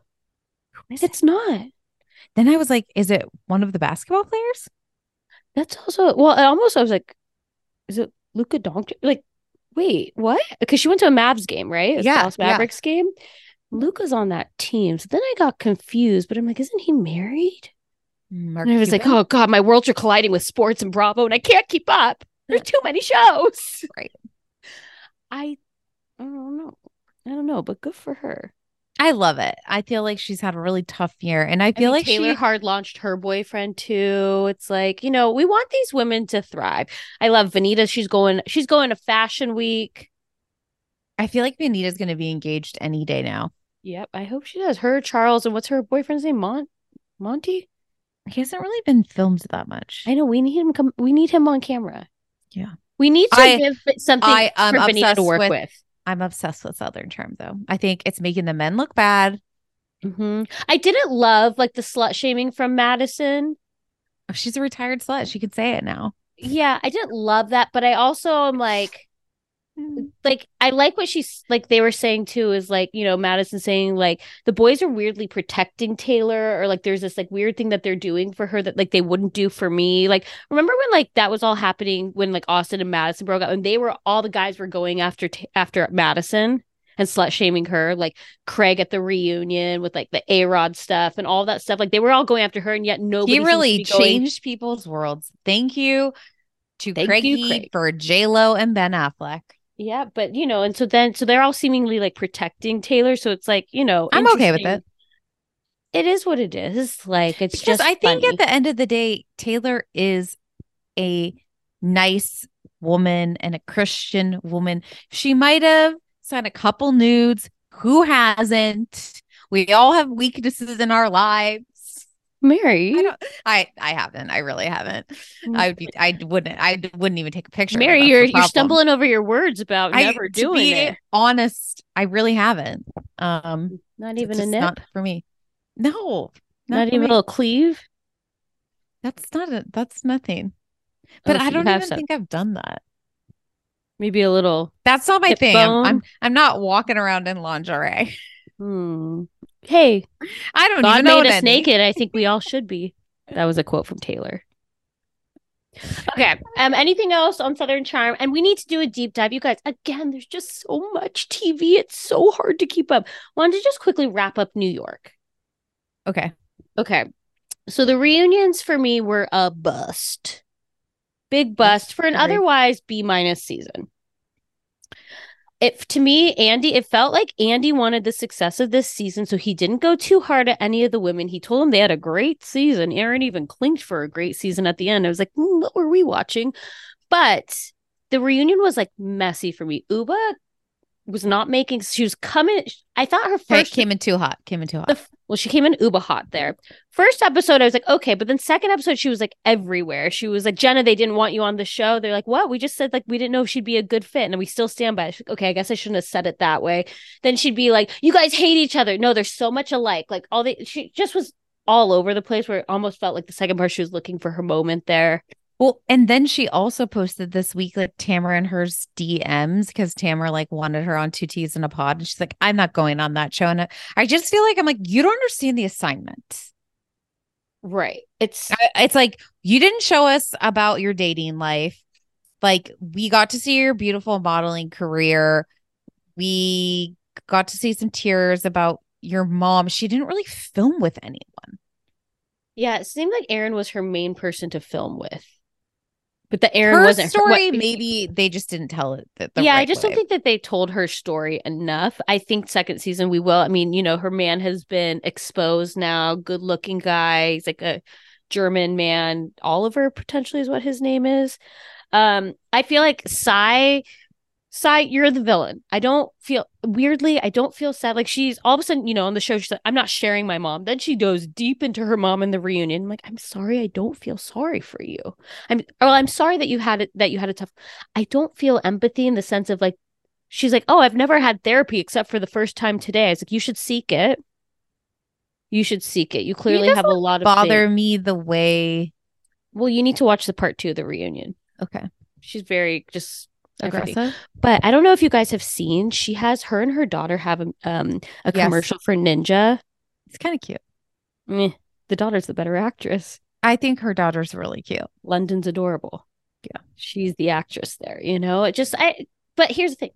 Who is it? it's not. Then I was like, is it one of the basketball players? That's also well. I almost I was like, is it Luka Doncic? Like, wait, what? Because she went to a Mavs game, right? A Yeah, Dallas yeah. Mavericks game. Luka's on that team. So then I got confused, but I'm like, isn't he married? Mark And I was like, oh god, my worlds are colliding with sports and Bravo, and I can't keep up. There's too many shows. Right. I, I don't know. I don't know, but good for her. I love it. I feel like she's had a really tough year, and I feel I like think Taylor she. hard launched her boyfriend too. It's like you know we want these women to thrive. I love Venita. She's going. She's going to Fashion Week. I feel like Venita's going to be engaged any day now. Yep, I hope she does. Her Charles and what's her boyfriend's name? Mon Monty. He hasn't really been filmed that much. I know we need him. Come. We need him on camera. Yeah. We need to I- give something I am for Venita to work with- with. I'm obsessed with Southern Charm, though. I think it's making the men look bad. hmm I didn't love like the slut shaming from Madison. Oh, she's a retired slut. She could say it now. Yeah, I didn't love that, but I also am like, Mm. like I like what she's like. They were saying too is like you know Madison saying like the boys are weirdly protecting Taylor, or like there's this like weird thing that they're doing for her that like they wouldn't do for me. Like remember when like that was all happening when like Austin and Madison broke up, and they were all the guys were going after Ta- after Madison and slut shaming her, like Craig at the reunion with like the A Rod stuff and all that stuff. Like they were all going after her, and yet nobody he really be going- changed people's worlds. Thank you to Thank you, Craig. for J Lo and Ben Affleck. Yeah, but you know, and so then so they're all seemingly like protecting Taylor. So it's like, you know, I'm okay with it. It is what it is. Like it's because just I think funny. at the end of the day, Taylor is a nice woman and a Christian woman. She might have sent a couple nudes. Who hasn't? We all have weaknesses in our lives. Mary. I don't. I I haven't. I really haven't. Mm. I would be. I wouldn't. I wouldn't even take a picture. Mary, you're you're stumbling over your words about I, never to doing be it. honest, I really haven't. Um, Not even a nip. Not for me. No, Not, for even me. a little cleave. That's not a. That's nothing. But Oh, I don't even some. think I've done that. Maybe a little. That's not my thing. I'm, I'm. I'm not walking around in lingerie. Hmm. Hey, I don't God even know made us any. naked. I think we all should be. That was a quote from Taylor. Okay. Um. Anything else on Southern Charm? And we need to do a deep dive, you guys. Again, there's just so much TV. It's so hard to keep up. Wanted to just quickly wrap up New York. Okay. Okay. So the reunions for me were a bust. Big bust for an agreed. otherwise B minus season. It to me, Andy, it felt like Andy wanted the success of this season, so he didn't go too hard at any of the women. He told them they had a great season. Erin even clinked for a great season at the end. I was like, "Hmm, what were we watching? But the reunion was like messy for me. Ubah was not making she was coming. I thought her first came in too hot. Came in too hot. the well, she came in uber hot there. First episode, I was like, okay, but then second episode, she was like everywhere. She was like, Jenna, they didn't want you on the show. They're like, what? We just said like we didn't know if she'd be a good fit, and we still stand by it. Like, okay, I guess I shouldn't have said it that way. Then she'd be like, you guys hate each other. No, they're so much alike. Like all the she just was all over the place. Where it almost felt like the second part she was looking for her moment there. Well, and then she also posted this week like Tamara and her DMs because Tamara like wanted her on two T's in a pod, and she's like, "I'm not going on that show." And I- just feel like I'm like, you don't understand the assignment. Right. It's It's like you didn't show us about your dating life. Like we got to see your beautiful modeling career. We got to see some tears about your mom. She didn't really film with anyone. yeah. It seemed like Erin was her main person to film with, but the Erin her wasn't her- story. what- maybe they just didn't tell it. The, the yeah, I just way. don't think that they told her story enough. I think second season we will. I mean, you know, her man has been exposed now. Good looking guy. He's like a German man. Oliver potentially is what his name is. Um, I feel like Sai, Sai, you're the villain. I don't feel weirdly. I don't feel sad. Like she's all of a sudden, you know, on the show, she's like, "I'm not sharing my mom." Then she goes deep into her mom in the reunion. I'm like, "I'm sorry. I don't feel sorry for you. I'm well. I'm sorry that you had it. That you had a tough. I don't feel empathy in the sense of like." She's like, "Oh, I've never had therapy except for the first time today." I was like, "You should seek it. You should seek it. You clearly have a lot of bother things." me the way Well, you need to watch the part two of the reunion. okay She's very just aggressive. But I don't know if you guys have seen. She has her and her daughter have a, um a Yes. commercial for Ninja. It's kind of cute. The daughter's the better actress. I think her daughter's really cute. London's adorable. Yeah. she's the actress there. You know, it just I. But here's the thing,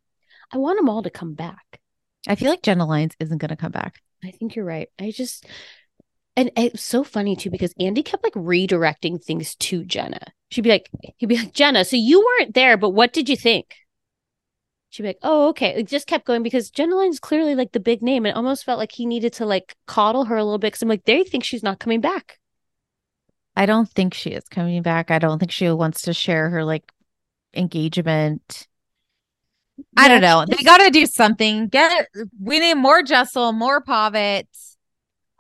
I want them all to come back. I feel like Jenna Lyons isn't going to come back. I think you're right. I just. And it's so funny too because Andy kept like redirecting things to Jenna. She'd be like, he'd be like, Jenna, so you weren't there, but what did you think? She'd be like, oh, okay. It just kept going because Jenna Lyon's clearly like the big name. It almost felt like he needed to like coddle her a little bit because I'm like, they think she's not coming back. I don't think she is coming back. I don't think she wants to share her like engagement. I don't know. They got to do something. Get we need more Jessel, more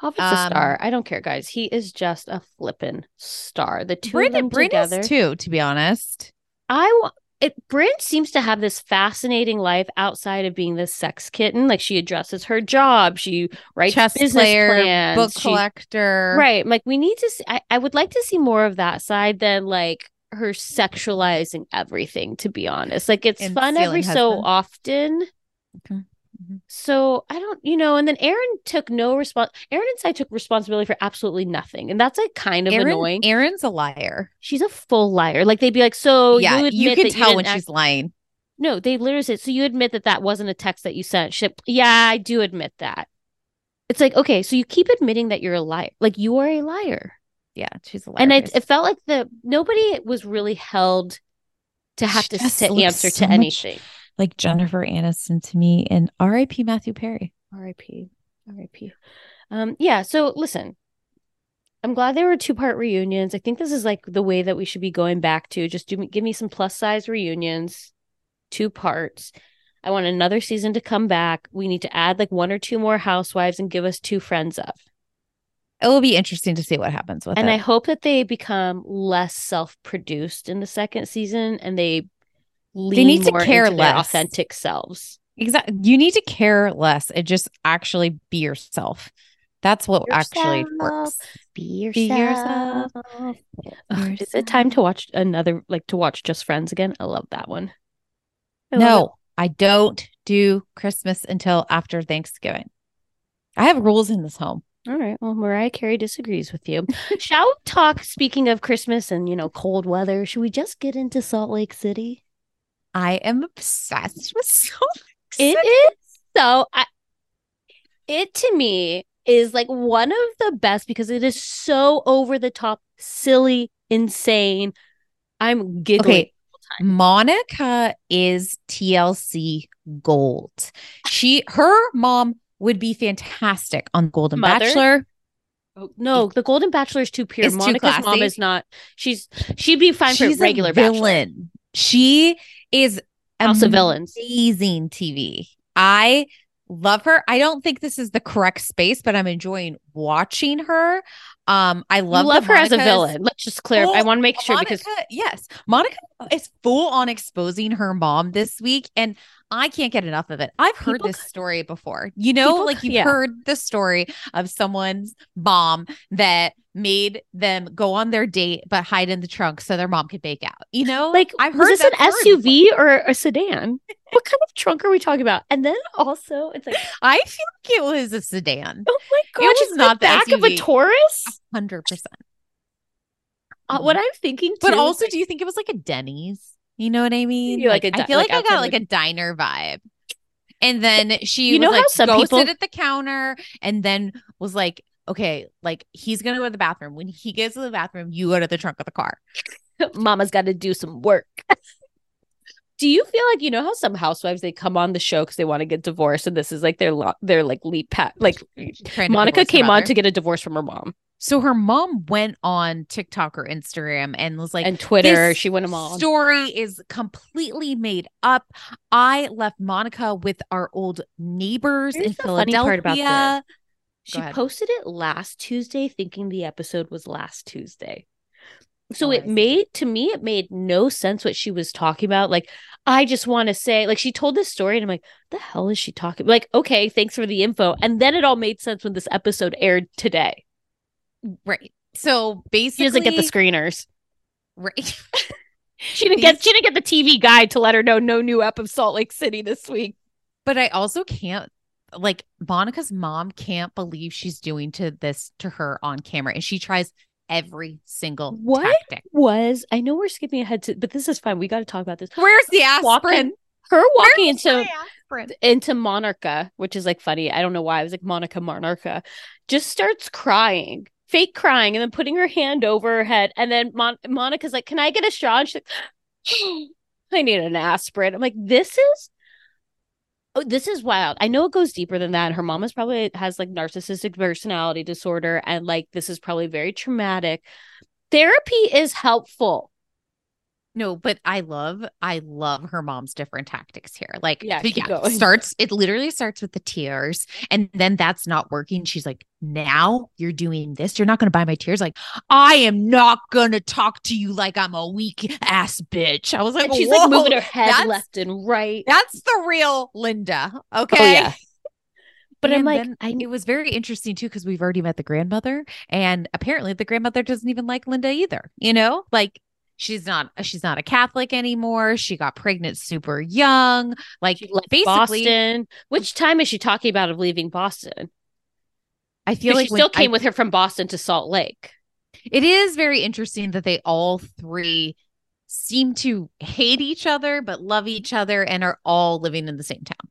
Pavit. Pavit's a Um, star. I don't care, guys. He is just a flippin' star. The two of Brandon, them together. is too, to be honest. I wa- it Brynn seems to have this fascinating life outside of being this sex kitten. Like she addresses her job, she writes Chess business player, plans, book she- collector. right? Like we need to. See, I, I would like to see more of that side than like her sexualizing everything. To be honest, like it's And fun every stealing so often. Okay. Mhm. So I don't, you know, and then Erin took no response. Erin and I took responsibility for absolutely nothing, and that's like kind of Erin, annoying. Erin's a liar. She's a full liar. Like they'd be like, "So yeah, you you, can that tell when act- she's lying. No, they literally said, so you admit that that wasn't a text that you sent. Like, yeah, I do admit that. It's like, okay, so you keep admitting that you're a liar. Like you are a liar. Yeah, she's a liar. And it, it felt like the nobody was really held to have She to, looks answer so to much- anything. Like Jennifer Aniston to me and R.I.P. Matthew Perry. R.I.P. R.I.P. Um, yeah. So listen, I'm glad there were two part reunions. I think this is like the way that we should be going back to. Just do give me some plus size reunions, two parts. I want another season to come back. We need to add like one or two more housewives and give us two friends of. It will be interesting to see what happens with and it. I hope that they become less self produced in the second season and they lean need to care less. authentic selves. Exactly. You need to care less and just actually be yourself. That's what actually works. Be yourself. Be yourself. Is it time to watch another like to watch Just Friends again? I love that one. I No, I don't do Christmas until after Thanksgiving. I have rules in this home. All right. Well, Mariah Carey disagrees with you. Shall we talk speaking of Christmas and you know cold weather? Should we just get into Salt Lake City? I am obsessed with Lake It is so I it to me is like one of the best because it is so over the top, silly, insane. I'm giggling. Okay. Monica is TLC gold. She her mom would be fantastic on Golden Mother? Bachelor. Oh, no, the Golden Bachelor is too pure. It's too Monica's mom is not. She's she'd be fine She's for regular a Bachelor. villain. She is House of Villains. Amazing TV. I love her. I don't think this is the correct space, but I'm enjoying watching her. Um, I love love her as a villain. Let's just clarify. I want to make sure Monica, because yes, Monica is full on exposing her mom this week, and I can't get enough of it. I've heard People this story before. You know, people- like you've yeah. heard the story of someone's mom that made them go on their date but hide in the trunk so their mom could bake out. You know, like I've was heard this an SUV or a sedan? what kind of trunk are we talking about? And then also, it's like, I feel like it was a sedan. oh my god, which is not the back of a Taurus. Hundred percent. Uh, what I'm thinking, too, But also, is, do you think it was like a Denny's? You know what I mean? Like a I feel like like, I got like like- a diner vibe. And then she You know was how like, some people- sit at the counter, and then was like, okay, like he's gonna go to the bathroom. When he gets to the bathroom, you go to the trunk of the car. Mama's got to do some work. do you feel like you know how some housewives they come on the show because they want to get divorced, and this is like their lo- their like leap pat like Monica came on to get a divorce from her mom So her mom went on TikTok or Instagram and was like, and Twitter. She went them all. Story is completely made up. I left Monica with our old neighbors Here's in Philadelphia. part about this. She ahead. posted it last Tuesday, thinking the episode was last Tuesday. So Oh, it made to me it made no sense what she was talking about. Like, I just want to say, like, she told this story, and I'm like, the hell is she talking? Like, okay, thanks for the info. And then it all made sense when this episode aired today. Right. So basically, She doesn't get the screeners. Right. She didn't get she didn't get the TV guide to let her know no new ep of Salt Lake City this week. But I also can't like Monica's mom can't believe she's doing to this to her on camera, and she tries every single What? tactic. Was I know we're skipping ahead to, but this is fine. We got to talk about this. Where's the Walking- aspirin? Her walking Where's into into Monarcha, which is like funny. I don't know why. I was like Monica Monarcha, just starts crying, fake crying, and then putting her hand over her head. And then Mon- Monica's like, "Can I get a straw?" And she's like, "I need an aspirin." I'm like, "This is." Oh, this is wild. I know it goes deeper than that. Her mom is probably has like narcissistic personality disorder, and like this is probably very traumatic. Therapy is helpful. No, but I love, I love her mom's different tactics here. Like, Yeah, yeah, going. starts. It literally starts with the tears, and then that's not working. She's like, "Now you're doing this. You're not going to buy my tears." Like, I am not going to talk to you like I'm a weak ass bitch. I was like, And she's like moving her head left and right. That's the real Linda. Oh, okay. Oh yeah. But I'm like, I it was very interesting too because we've already met the grandmother, and apparently the grandmother doesn't even like Linda either. You know, like she's not uh, she's not a Catholic anymore. She got pregnant super young. Like basically, Boston. Which time is she talking about of leaving Boston? I feel like she still came I- with her from Boston to Salt Lake. it is very interesting that they all three seem to hate each other but love each other and are all living in the same town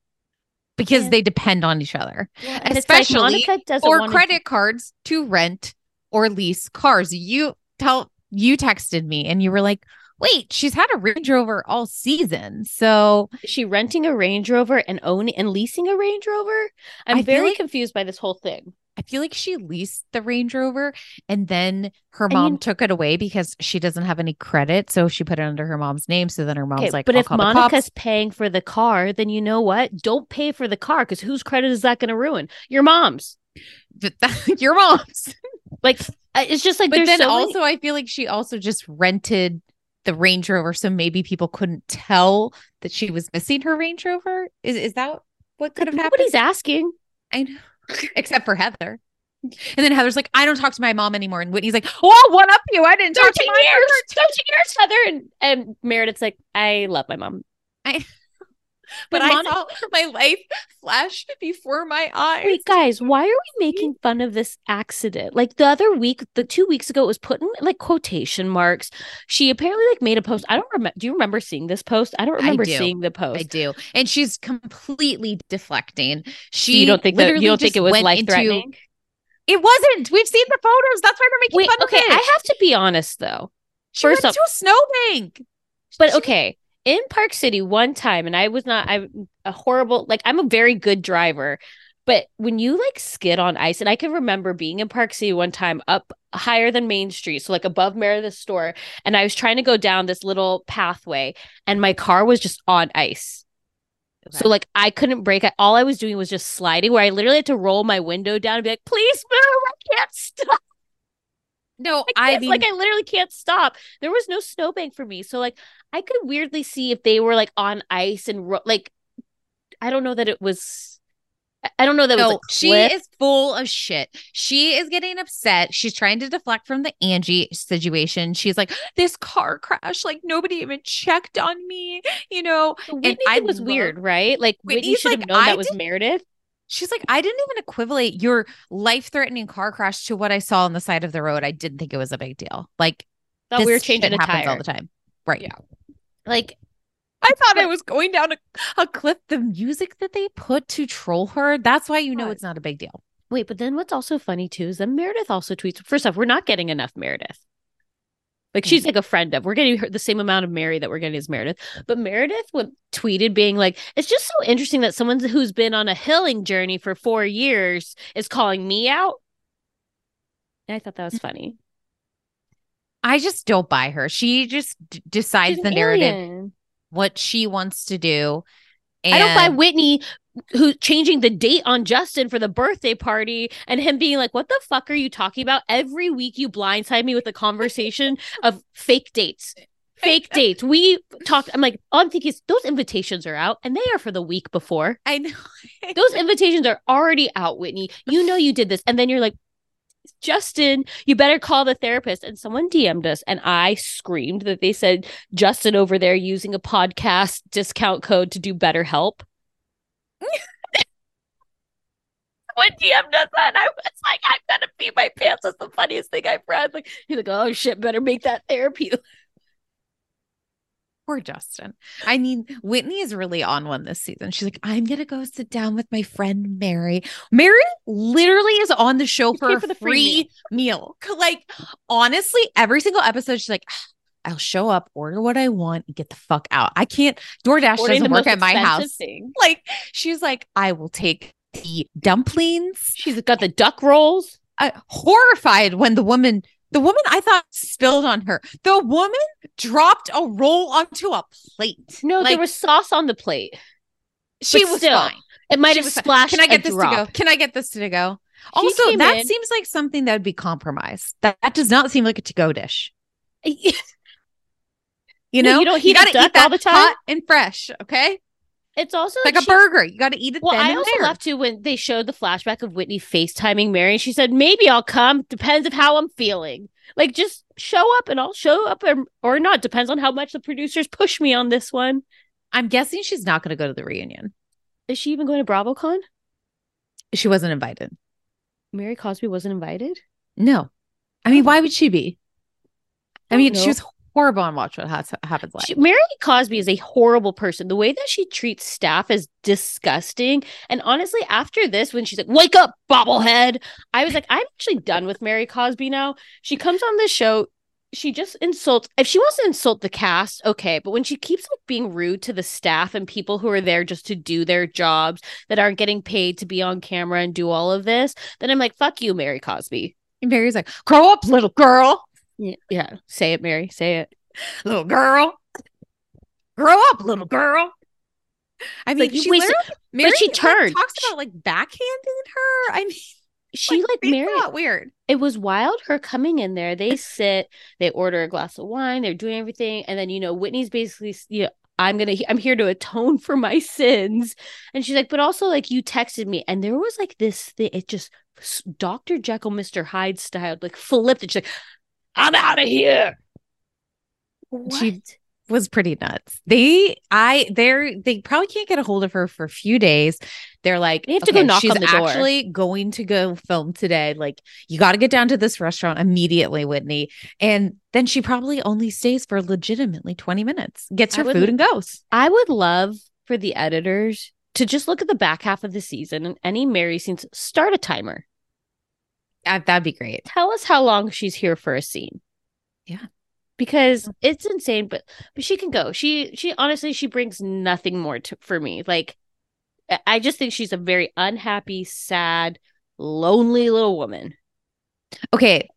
because Yeah. they depend on each other. And it's like especially or credit cards to rent or lease cars. You tell you texted me and you were like, wait, she's had a Range Rover all season. So Is she renting a Range Rover and owning and leasing a Range Rover? I'm I very like- confused by this whole thing. I feel like she leased the Range Rover and then her I mom mean- took it away because she doesn't have any credit. So she put it under her mom's name. So then her mom's Okay, like, but if Monica's paying for the car, then you know what? Don't pay for the car because whose credit is that going to ruin? Your mom's. your mom's. Like uh, it's just like But there's then so many- also, I feel like she also just rented the Range Rover. So maybe people couldn't tell that she was missing her Range Rover. Is, is that what could have happened? nobody's asking. I know, except for Heather. And then Heather's like, I don't talk to my mom anymore. And Whitney's like, Oh, what up you? I didn't talk to 13 my years, 13 years, Heather. And, and Meredith's like, I love my mom. I, But I saw my life flash before my eyes. Wait, guys, why are we making fun of this accident? Like the other week, the two weeks ago, it was put in like quotation marks. She apparently like made a post. I don't remember. Do you remember seeing this post? I don't I remember do. seeing the post. I do. And she's completely deflecting. So She you don't think that you don't think it was life into- threatening? It wasn't. We've seen the photos. That's why they're making Wait, fun okay, of it. Okay, I have to be honest though. she first went to a snowbank. But She- okay, in Park City one time, and I was not I'm a horrible like I'm a very good driver. But when you like skid on ice, and I can remember being in Park City one time up higher than Main Street, so like above Meredith's store, and I was trying to go down this little pathway, and my car was just on ice. So like I couldn't brake. I, all I was doing was just sliding, where I literally had to roll my window down and be like, "Please move! I can't stop." No, I, I mean, like I literally can't stop. There was no snowbank for me, so like I could weirdly see if they were like on ice and ro- like I don't know that it was. I- don't know that it no, was. Like, she is full of shit. She is getting upset. She's trying to deflect from the Angie situation. She's like, this car crash, like nobody even checked on me, you know. The Whitney I was weird, right? Like Whitney Whitney's should have like, known I that was Meredith. She's like, I didn't even equivalent your life threatening car crash to what I saw on the side of the road. I didn't think it was a big deal. Like, Thought we were changing a happens all the time. Right. Yeah. Like I thought I was going down a, a cliff. The music that they put to troll her, that's why you know it's not a big deal. wait, but then what's also funny too is that Meredith also tweets. First off, we're not getting enough Meredith. Like she's like a friend of. We're getting her the same amount of Mary that we're getting as Meredith. But Meredith would tweeted being like, "It's just so interesting that someone who's been on a healing journey for four years is calling me out." And I thought that was funny. I just don't buy her. She just d- decides the narrative, alien. what she wants to do. I don't buy Whitney who changing the date on Justin for the birthday party and him being like, "What the fuck are you talking about?" Every week you blindside me with a conversation of fake dates. Fake dates. We talked. I'm like, all I'm thinking is those invitations are out, and they are for the week before. I know. Those invitations are already out, Whitney. You know you did this, and then you're like, Justin, you better call the therapist. And someone DM'd us, and I screamed that they said Justin over there using a podcast discount code to do BetterHelp. Someone DM does that, I was like, I'm gonna pee my pants. That's the funniest thing I've read. Like, he's like, oh shit, better make that therapy. Poor Justin. I mean, Whitney is really on one this season. She's like, I'm gonna go sit down with my friend Mary. Mary literally is on the show for pay a for the free free meal. Like, honestly, every single episode, she's like, I'll show up, order what I want, and get the fuck out. I can't. DoorDash Ordering doesn't work at my house. thing. Like, she's like, I will take the dumplings. She's got the duck rolls. uh, horrified when the woman the woman I thought spilled on her. The woman dropped a roll onto a plate. No, Like, there was sauce on the plate. she but was still, fine. It might She have fine. splashed. Can I get this drop. to go? Can I get this to go? She Also, that in- seems like something that would be compromised. That, that does not seem like a to-go dish. You No, know, you don't heat gotta up duck eat that all the time? hot and fresh. Okay, It's also like a burger. You got to eat it. Well, I also there. love to when they showed the flashback of Whitney FaceTiming Mary. and She said, "Maybe I'll come. Depends of how I'm feeling. Like, just show up, and I'll show up, or, or not. Depends on how much the producers push me on this one." I'm guessing she's not going to go to the reunion. Is she even going to BravoCon? She wasn't invited. Mary Cosby wasn't invited. No, I mean, oh. why would she be? I Don't mean, know. she was horrible on Watch What Has- Happens Live. She, Mary Cosby is a horrible person. The way that she treats staff is disgusting. And honestly, after this, when she's like, "Wake up, bobblehead," I was like, "I'm actually done with Mary Cosby now." She comes on this show. she just insults if she wants to insult the cast okay but when she keeps like being rude to the staff and people who are there just to do their jobs that aren't getting paid to be on camera and do all of this then i'm like fuck you mary cosby And Mary's like, grow up, little girl. Yeah, yeah. say it mary say it Little girl. Grow up, little girl. I mean, Like, she literally, Mary she like, turned. talks about like backhanding her. I mean, she like, made mary weird. it was wild her coming in there they sit they order a glass of wine they're doing everything and then you know whitney's basically you know i'm gonna i'm here to atone for my sins and she's like but also like you texted me and there was like this thing it just dr jekyll mr hyde style like flipped it she's like i'm out of here what? She was pretty nuts. They, I, they're, they probably can't get a hold of her for a few days. They're like, They have to go knock she's on the door." actually going to go film today. Like, you got to get down to this restaurant immediately, Whitney. And then she probably only stays for legitimately 20 minutes, gets her would- food and goes. i would love for the editors to just look at the back half of the season and any mary scenes start a timer Uh, that'd be great. tell us how long she's here for a scene. Yeah. Because it's insane, but but she can go. She she honestly she brings nothing more to for me. Like I- I just think she's a very unhappy, sad, lonely little woman. Okay.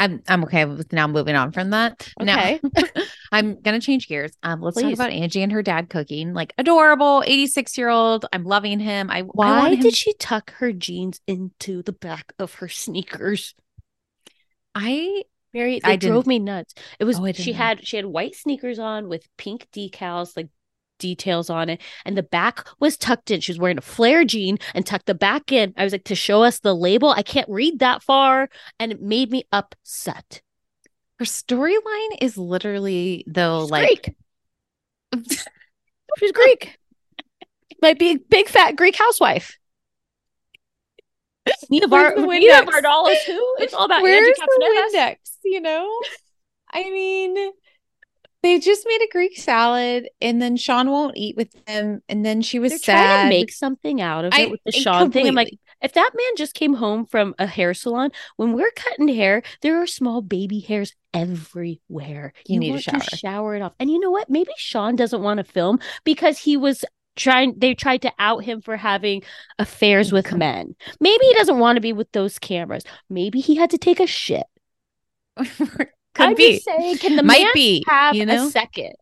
I'm I'm okay with now moving on from that. Okay. Now I'm gonna change gears. Um, let's talk about Angie and her dad cooking. Like adorable, 86 year old. I'm loving him. I I Why want him- did she tuck her jeans into the back of her sneakers? I Mary, I drove me nuts. It was Oh, she know. had she had white sneakers on with pink decals, like details on it, and the back was tucked in. She was wearing a flare jean and tucked the back in. I was like, to show us the label, I can't read that far, and it made me upset. her storyline is literally though She's like Greek. She's Greek. My big, big fat Greek housewife. Nina, Where's the Nina who? It's all about where's Angie the. Windex? You know, I mean, they just made a Greek salad, and then Shawn won't eat with them, and then she was They're sad. trying to make something out of it I- with the Shawn thing. I'm like, if that man just came home from a hair salon, when we're cutting hair, there are small baby hairs everywhere. You need to want shower. shower it off. And you know what? Maybe Shawn doesn't want to film because he was trying they tried to out him for having affairs with men. Maybe he doesn't want to be with those cameras. Maybe he had to take a shit. Could I'm be, saying, can the might man be. have you know, a second?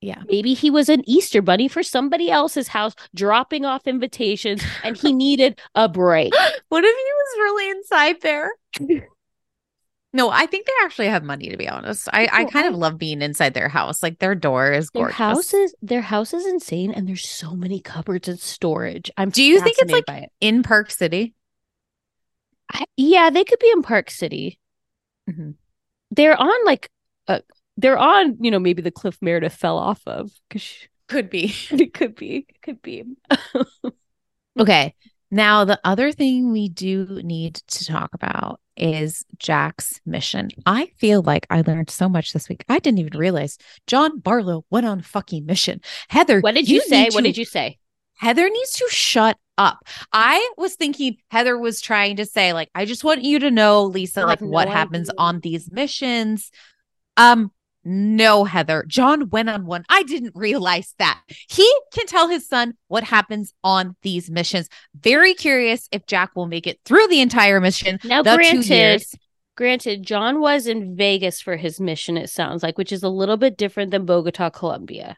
yeah. Maybe he was an Easter bunny for somebody else's house, dropping off invitations, and he needed a break. What if he was really inside there? No, I think they actually have money to be honest. I, I kind of love being inside their house. Like their door is gorgeous. Their house is their house is insane, and there's so many cupboards and storage. I'm Do you think it's like it. in Park City? I, yeah, they could be in Park City. Mhm. They're on like uh, they're on you know maybe the cliff Meredith fell off of because Could be. it could be it could be. Okay. Now, the other thing we do need to talk about is Jack's mission. I feel like I learned so much this week. I didn't even realize John Barlow went on a fucking mission. Heather, What did you, say? What to- did you say? Heather needs to shut up. I was thinking Heather was trying to say, like, I just want you to know, Lisa, like have what no happens on these missions. Um, no, Heather. John went on one. I didn't realize that. He can tell his son what happens on these missions. Very curious if Jack will make it through the entire mission. Now, granted, years. granted, John was in Vegas for his mission. It sounds like, which is a little bit different than Bogota, Colombia.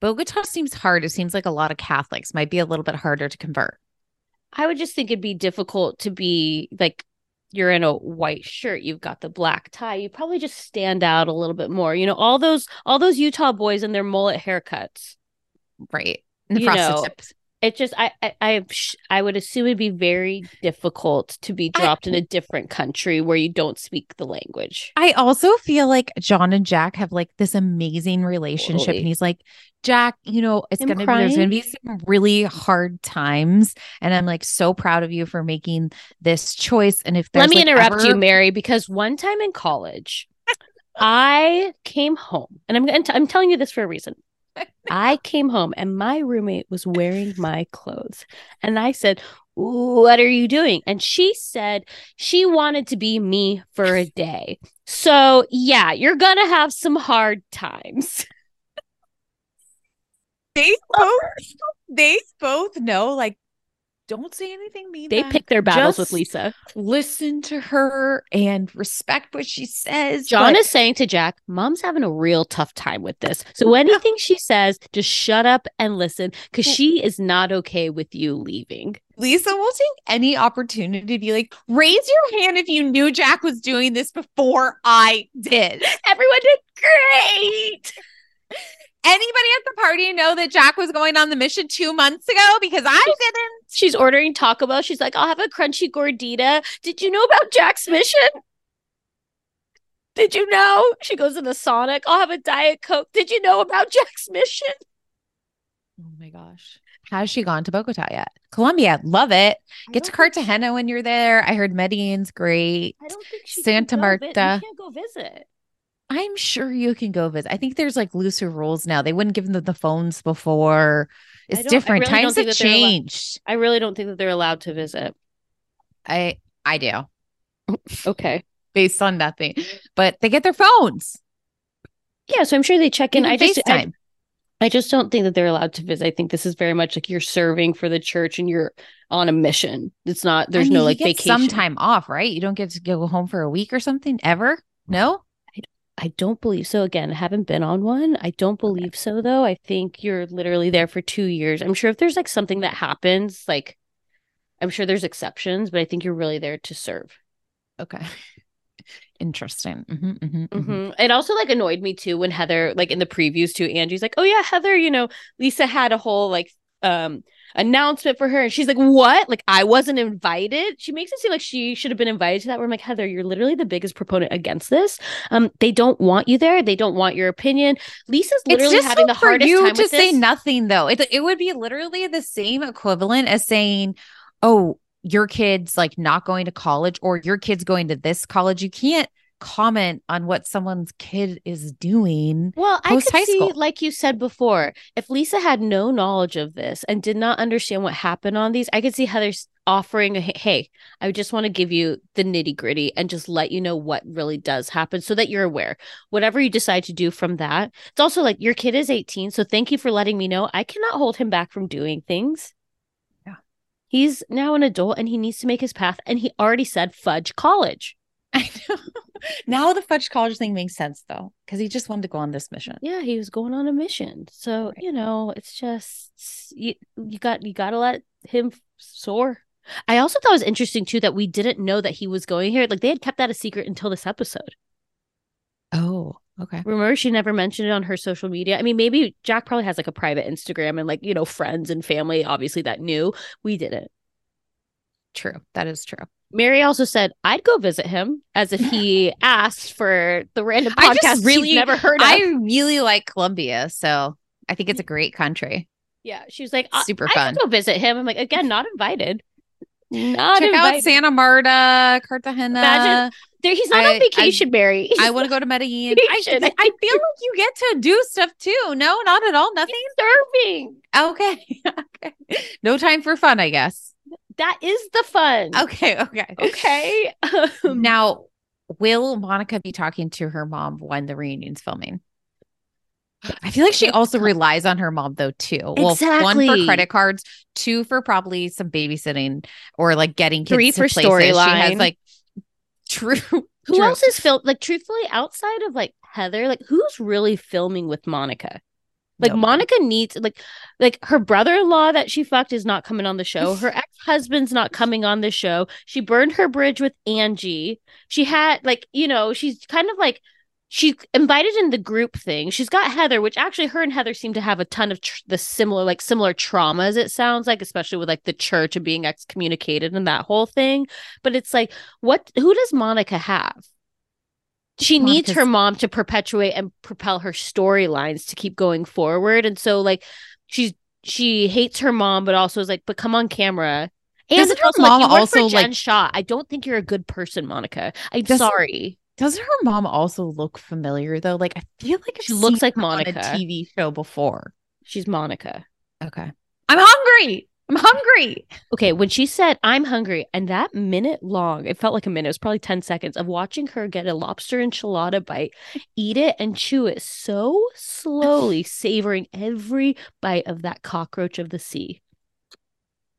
Bogota seems hard. It seems like a lot of Catholics might be a little bit harder to convert. I would just think it'd be difficult to be like you're in a white shirt, you've got the black tie, you probably just stand out a little bit more. You know, all those all those Utah boys and their mullet haircuts. Right. And the You know, tips. It just I I I, I would assume it'd be very difficult to be I- dropped in a different country where you don't speak the language. I also feel like John and Jack have like this amazing relationship. Totally. And he's like, Jack, you know, it's Him gonna be there's gonna be some really hard times. And I'm like so proud of you for making this choice. And if there's Let me like, interrupt you, Mary, because one time in college, I came home, and I'm t- I'm telling you this for a reason. I came home, and my roommate was wearing my clothes, and I said, "What are you doing?" And she said she wanted to be me for a day. So, yeah, you're going to have some hard times. They both they both know like don't say anything mean. They back. pick their battles with Lisa. Listen to her and respect what she says. John but- is saying to Jack, Mom's having a real tough time with this. So anything she says, just shut up and listen because she is not okay with you leaving. Lisa will take any opportunity to be like, raise your hand if you knew Jack was doing this before I did. Everyone did great. Anybody at the party know that Jack was going on the mission two months ago? Because I didn't. She's ordering Taco Bell. She's like, I'll have a crunchy gordita. Did you know about Jack's mission? Did you know? She goes in the Sonic. I'll have a Diet Coke. Did you know about Jack's mission? Oh my gosh. Has she gone to Bogota yet? Colombia, love it. Get to Cartagena when you're there. I heard Medellin's great. I don't think she Santa can go vi- Marta. You can't go visit. I'm sure you can go visit. I think there's like looser rules now. They wouldn't give them the phones before. It's different. really Times have changed. I really don't think that they're allowed to visit. I I do Okay. based on nothing, but they get their phones. Yeah, so I'm sure they check in. Even I just I. I just don't think that they're allowed to visit. I think this is very much like you're serving for the church and you're on a mission. It's not there's I mean, no you like get vacation. Some time off, right? You don't get to go home for a week or something ever. No. I don't believe so. Again, I haven't been on one. I don't believe so though. I think you're literally there for two years. I'm sure if there's like something that happens, like I'm sure there's exceptions, but I think you're really there to serve. Okay. Interesting. hmm hmm hmm It also like annoyed me too when Heather, like in the previews too, Angie's like, "Oh yeah, Heather, you know, Lisa had a whole like um announcement for her," and she's like, "What? Like I wasn't invited?" She makes it seem like she should have been invited to that. Where I'm like, Heather, you're literally the biggest proponent against this. Um, they don't want you there. They don't want your opinion. Lisa's literally it's just having the for hardest you time to say this. nothing though. It it would be literally the same equivalent as saying, "Oh, your kid's like not going to college or your kid's going to this college." You can't comment on what someone's kid is doing. Well, I could see, school. like you said before, if Lisa had no knowledge of this and did not understand what happened on these, I could see Heather's offering a hey, I just want to give you the nitty gritty and just let you know what really does happen so that you're aware. Whatever you decide to do from that, it's also like your kid is 18, so thank you for letting me know. I cannot hold him back from doing things. Yeah. He's now an adult and he needs to make his path, and he already said fudge college. I know. Now the fudge college thing makes sense though, because he just wanted to go on this mission. yeah he was going on a mission so you know it's just you, you got you got to let him soar i also thought it was interesting too that we didn't know that he was going here like they had kept that a secret until this episode Oh, okay. remember she never mentioned it on her social media i mean maybe jack probably has like a private instagram and like you know friends and family obviously that knew we didn't True. That is true. Mary also said i'd go visit him as if he asked for the random podcast really he's never heard of I really like Colombia, so I think it's a great country. yeah she was like Super I fun. could go visit him i'm like again not invited not Check out. Santa Marta, Cartagena. Imagine- There, he's not I- on vacation, Mary. I want to go to Medellin. I, I feel like you get to do stuff too. No, not at all. Nothing. serving. Okay. okay. No time for fun, I guess. That is the fun. Okay. Okay. Okay. Um, Now, will Monica be talking to her mom when the reunion's filming? I feel like she also relies on her mom though too. Well, one for credit cards, two for probably some babysitting or like getting kids Three to for places. She has storyline. like true. who true. else is film? Like, truthfully, outside of like Heather, like who's really filming with Monica? Like. Monica needs like like her brother-in-law that she fucked is not coming on the show. Her ex-husband's not coming on the show. She burned her bridge with Angie. She had like, you know, she's kind of like she invited in the group thing. She's got Heather, which actually her and Heather seem to have a ton of tr- the similar like similar traumas it sounds like, especially with like the church and being excommunicated and that whole thing. But it's like what who does Monica have? She needs her mom to perpetuate and propel her storylines to keep going forward and so like she's she hates her mom but also is like but come on camera and Doesn't her also like, mom for also, like- Shaw. I don't think you're a good person, Monica. I'm Doesn't- sorry. Doesn't her mom also look familiar though? Like I feel like I've She looks like her on Monica. a TV show before. She's Monica. Okay. I'm hungry. I'm hungry. Okay, when she said, I'm hungry, and that minute long, it felt like a minute, it was probably 10 seconds of watching her get a lobster enchilada bite, eat it, and chew it so slowly, savoring every bite of that cockroach of the sea.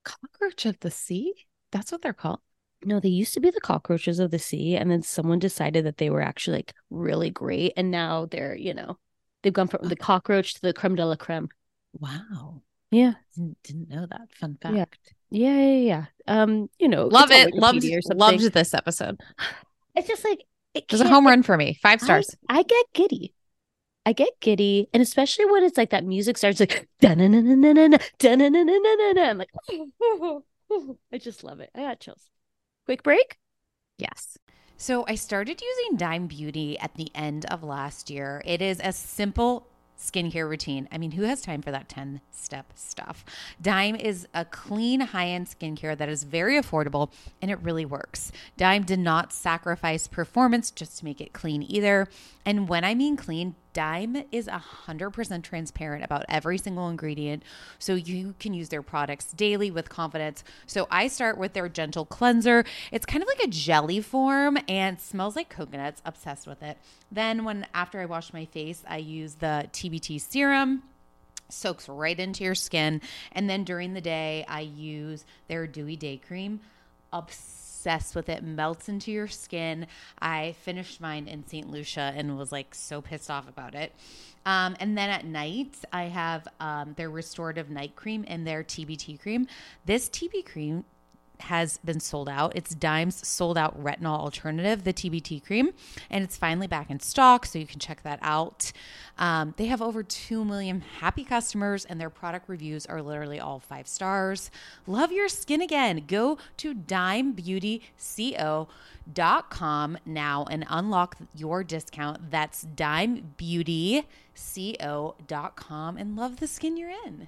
Cockroach of the sea? That's what they're called. No, they used to be the cockroaches of the sea, and then someone decided that they were actually like really great, and now they're, you know, they've gone from the oh. cockroach to the creme de la creme. Wow. Yeah. Didn't, didn't know that. Fun fact. Yeah, yeah, yeah. Um, you know, Love it. Loved, Wikipedia or something. loved this episode. It's just like it It was a home run for me. Five stars. I, get giddy. I get giddy, and especially when it's like that music starts like da-na-na-na-na-na, da-na-na-na-na-na. I'm like, I just love it. I got chills. Quick break. yes. So I started using Dime Beauty at the end of last year. It is a simple skincare routine. I mean, who has time for that 10 step stuff? Dime is a clean, high end skincare that is very affordable and it really works. Dime did not sacrifice performance just to make it clean either. And when I mean clean, Dime is 100% transparent about every single ingredient, so you can use their products daily with confidence. So I start with their gentle cleanser. It's kind of like a jelly form and smells like coconuts. Obsessed with it. Then when after I wash my face, I use the TBT serum soaks right into your skin. And then during the day, I use their Dewy Day Cream. Obsessed with it, melts into your skin. I finished mine in St. Lucia and was like so pissed off about it. Um, and then at night, I have um, their restorative night cream and their TBT cream. This TB cream has been sold out. It's Dime's sold out retinol alternative, the TBT cream, and it's finally back in stock, so you can check that out. Um, they have over 2 million happy customers, and their product reviews are literally all five stars. Love your skin again. Go to dimebeautyco.com now and unlock your discount. That's dimebeautyco.com and love the skin you're in.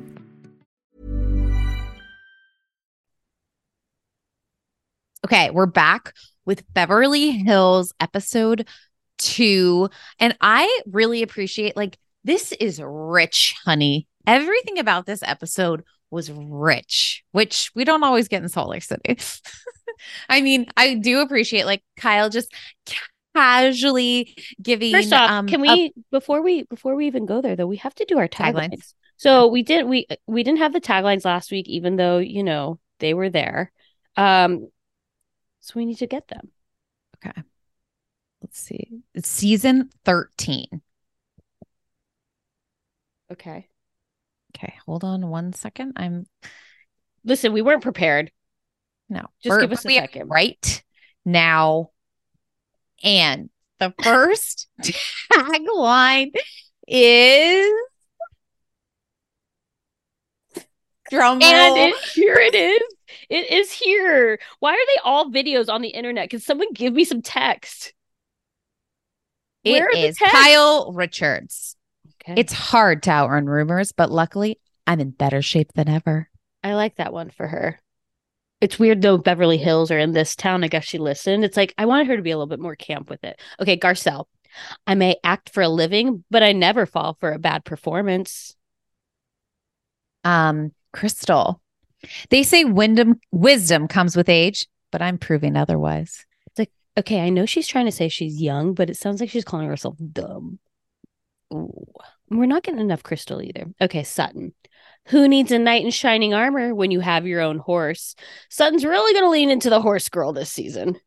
Okay, we're back with Beverly Hills episode two. And I really appreciate, like, this is rich, honey. Everything about this episode was rich, which we don't always get in Salt Lake City. I mean, I do appreciate, like, Kyle just casually giving. First off, um, can a- we before we before we even go there though, we have to do our taglines. Taglines. So we didn't we we didn't have the taglines last week, even though you know they were there. Um, so we need to get them. Okay. Let's see. It's season 13. Okay. Okay, hold on one second. I'm Listen, we weren't prepared. no. Just we're- give us a second. Right now. And the first tagline is drum And roll. it, here it is. It is here. Why are they all videos on the internet? Can someone give me some text? It is? Kyle Richards. Okay. It's hard to outrun rumors, but luckily I'm in better shape than ever. I like that one for her. It's weird though. Beverly Hills are in this town. I guess she listened. It's like I wanted her to be a little bit more camp with it. Okay, Garcelle. I may act for a living, but I never fall for a bad performance. Um, Crystal. They say wisdom wisdom comes with age, but I'm proving otherwise. It's like, okay, I know she's trying to say she's young, but it sounds like she's calling herself dumb. Ooh. We're not getting enough crystal either. Okay, Sutton. Who needs a knight in shining armor when you have your own horse? Sutton's really going to lean into the horse girl this season.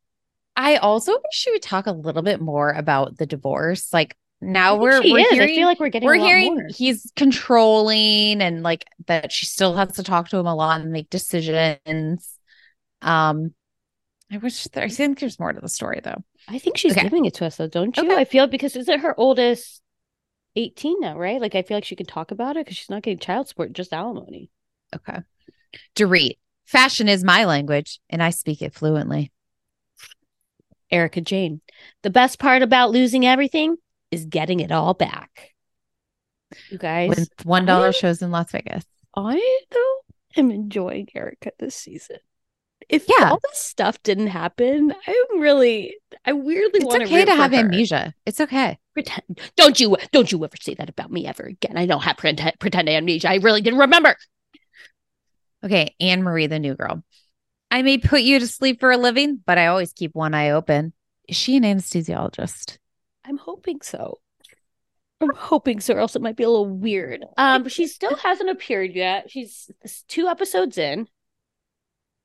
I also wish she would talk a little bit more about the divorce. Like now we're we're is. I feel like we're getting we're hearing more. he's controlling and like that she still has to talk to him a lot and make decisions. Um, I wish there, I think there's more to the story though. I think she's Okay. giving it to us though, don't you? Okay. I feel because isn't her oldest 18 now, right? Like I feel like she can talk about it because she's not getting child support, just alimony. Okay, Dorit, fashion is my language and I speak it fluently. Erika Jayne. The best part about losing everything is getting it all back. You guys, With one dollar shows in Las Vegas. I though am enjoying Erika this season. If Yeah. all this stuff didn't happen, I'm really, I weirdly It's want okay to root for have her. amnesia. It's okay. Pretend, don't you, don't you ever say that about me ever again. I don't have pretend, pretend amnesia. I really didn't remember. Okay, Anne Marie, the new girl. I may put you to sleep for a living, but I always keep one eye open. Is she an anesthesiologist? I'm hoping so. I'm hoping so, or else it might be a little weird. Um, she still hasn't appeared yet. She's two episodes in.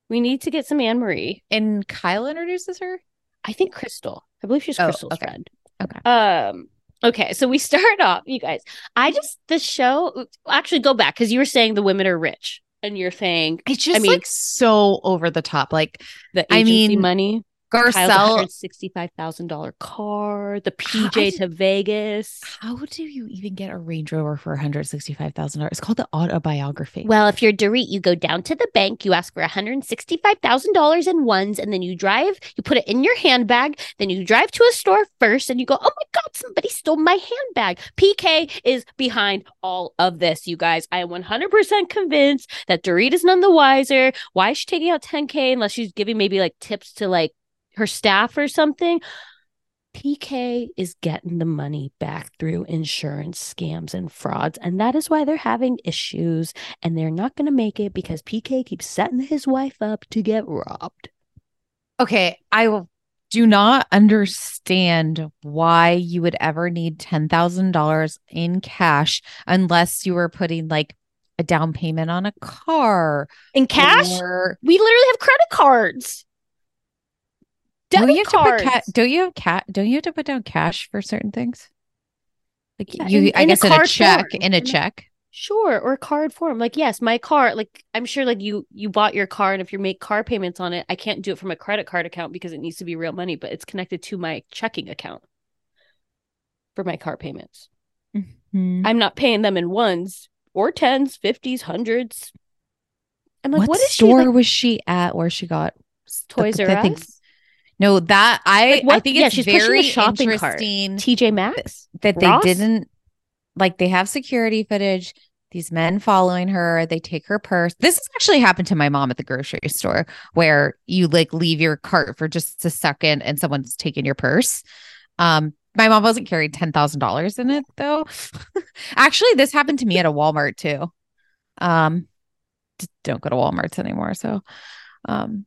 We need to get some Anne Marie. And Kyle introduces her. I think Crystal. I believe she's Oh, Crystal's okay. friend. Okay. Um. Okay, so we start off, you guys. I just the show. Actually, go back because you were saying the women are rich, and you're saying It's just I mean, like so over the top. Like the I mean, money. Garcelle. Sixty-five thousand dollar car, the PJ to Vegas. How do you even get a Range Rover for one hundred sixty-five thousand dollars? It's called the autobiography. Well, if you're Dorit, you go down to the bank, you ask for $165,000 in ones, and then you drive, you put it in your handbag, then you drive to a store first, and you go, oh my God, somebody stole my handbag. PK is behind all of this, you guys. I am 100% convinced that Dorit is none the wiser. Why is she taking out 10K unless she's giving maybe like tips to like her staff or something? PK is getting the money back through insurance scams and frauds, and that is why they're having issues and they're not going to make it because PK keeps setting his wife up to get robbed. okay, I do not understand why you would ever need ten thousand dollars in cash unless you were putting like a down payment on a car. In cash, or- we literally have credit cards. Don't you have to put ca- don't you have cat don't you have to put down cash for certain things? Like Yeah, you in- I in a guess in a check form. in a check. Sure, or card form. Like, yes, my car, like I'm sure like you you bought your car and if you make car payments on it, I can't do it from a credit card account because it needs to be real money, but it's connected to my checking account for my car payments. Hmm. I'm not paying them in ones or tens, fifties, hundreds. I'm like, what, store she like, was she at where she got s- the- Toys R Us? No, that I Like, I think yeah, it's she's very shopping cart. interesting TJ Maxx? that they didn't like they have security footage. These men following her they take her purse. This has actually happened to my mom at the grocery store where you like leave your cart for just a second and someone's taking your purse. Um my mom wasn't carrying $10,000 in it though. Actually this happened to me at a Walmart too. Um don't go to Walmarts anymore so um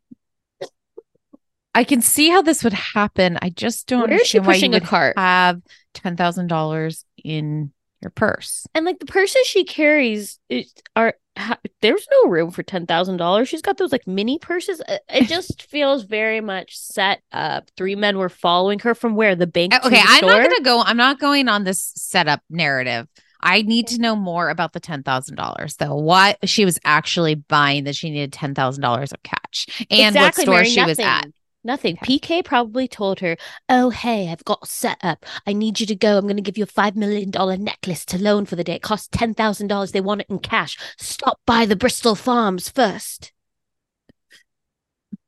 I can see how this would happen. I just don't Where is she understand why you pushing a would cart? have ten thousand dollars in your purse. And like the purses she carries is, are ha, there's no room for ten thousand dollars. She's got those like mini purses. It- It just feels very much set up. Three men were following her from where the bank. Uh, to Okay, the I'm store? not gonna go. I'm not going on this setup narrative. I need to know more about the ten thousand dollars, though. What she was actually buying that she needed ten thousand dollars of cash, and what store Mary, she was at. Nothing. Nothing. PK probably told her, "Oh, hey, I've got set up. I need you to go. I'm going to give you a five million dollar necklace to loan for the day. It costs ten thousand dollars. They want it in cash. Stop by the Bristol Farms first.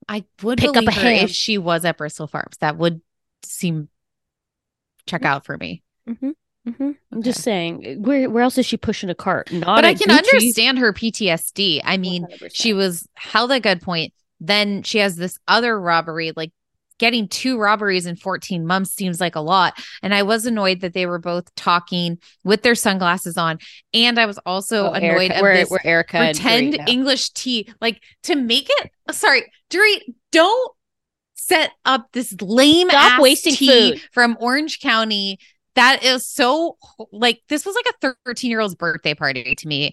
I would Pick up a her if she was at Bristol Farms. That would seem check out for me. Mm-hmm. Mm-hmm. I'm just saying, where where else is she pushing a cart? Not but I can Gucci. understand her PTSD. I mean, 100%. she was held at gunpoint. Then she has this other robbery. Like getting two robberies in 14 months seems like a lot. And I was annoyed that they were both talking with their sunglasses on. And I was also Oh, annoyed Erika, of we're, this we're Erika and pretend English tea. Like to make it. Sorry, Dorit, don't set up this lame Stop wasting tea food. from Orange County That is so like this was like a 13 year old's birthday party to me.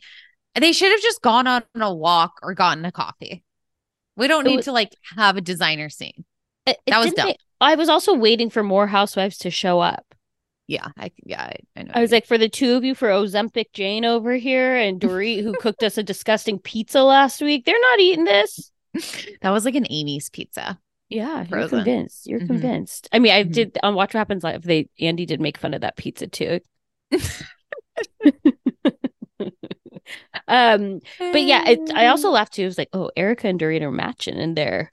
They should have just gone on a walk or gotten a coffee. We don't need was- to like have a designer scene. It- That was dumb. I was also waiting for more housewives to show up. Yeah, I yeah, I, I know. I was like, for the two of you, for Ozempic Jane over here and Dorit, who cooked us a disgusting pizza last week, they're not eating this. that was like an Amy's pizza. Yeah, you're convinced. You're Mhm. convinced. I mean, I Mhm. did on Watch What Happens Live. They Andy did make fun of that pizza too. um, but yeah, it, I also laughed too. It was like, oh, Erika and Dorit are matching in there.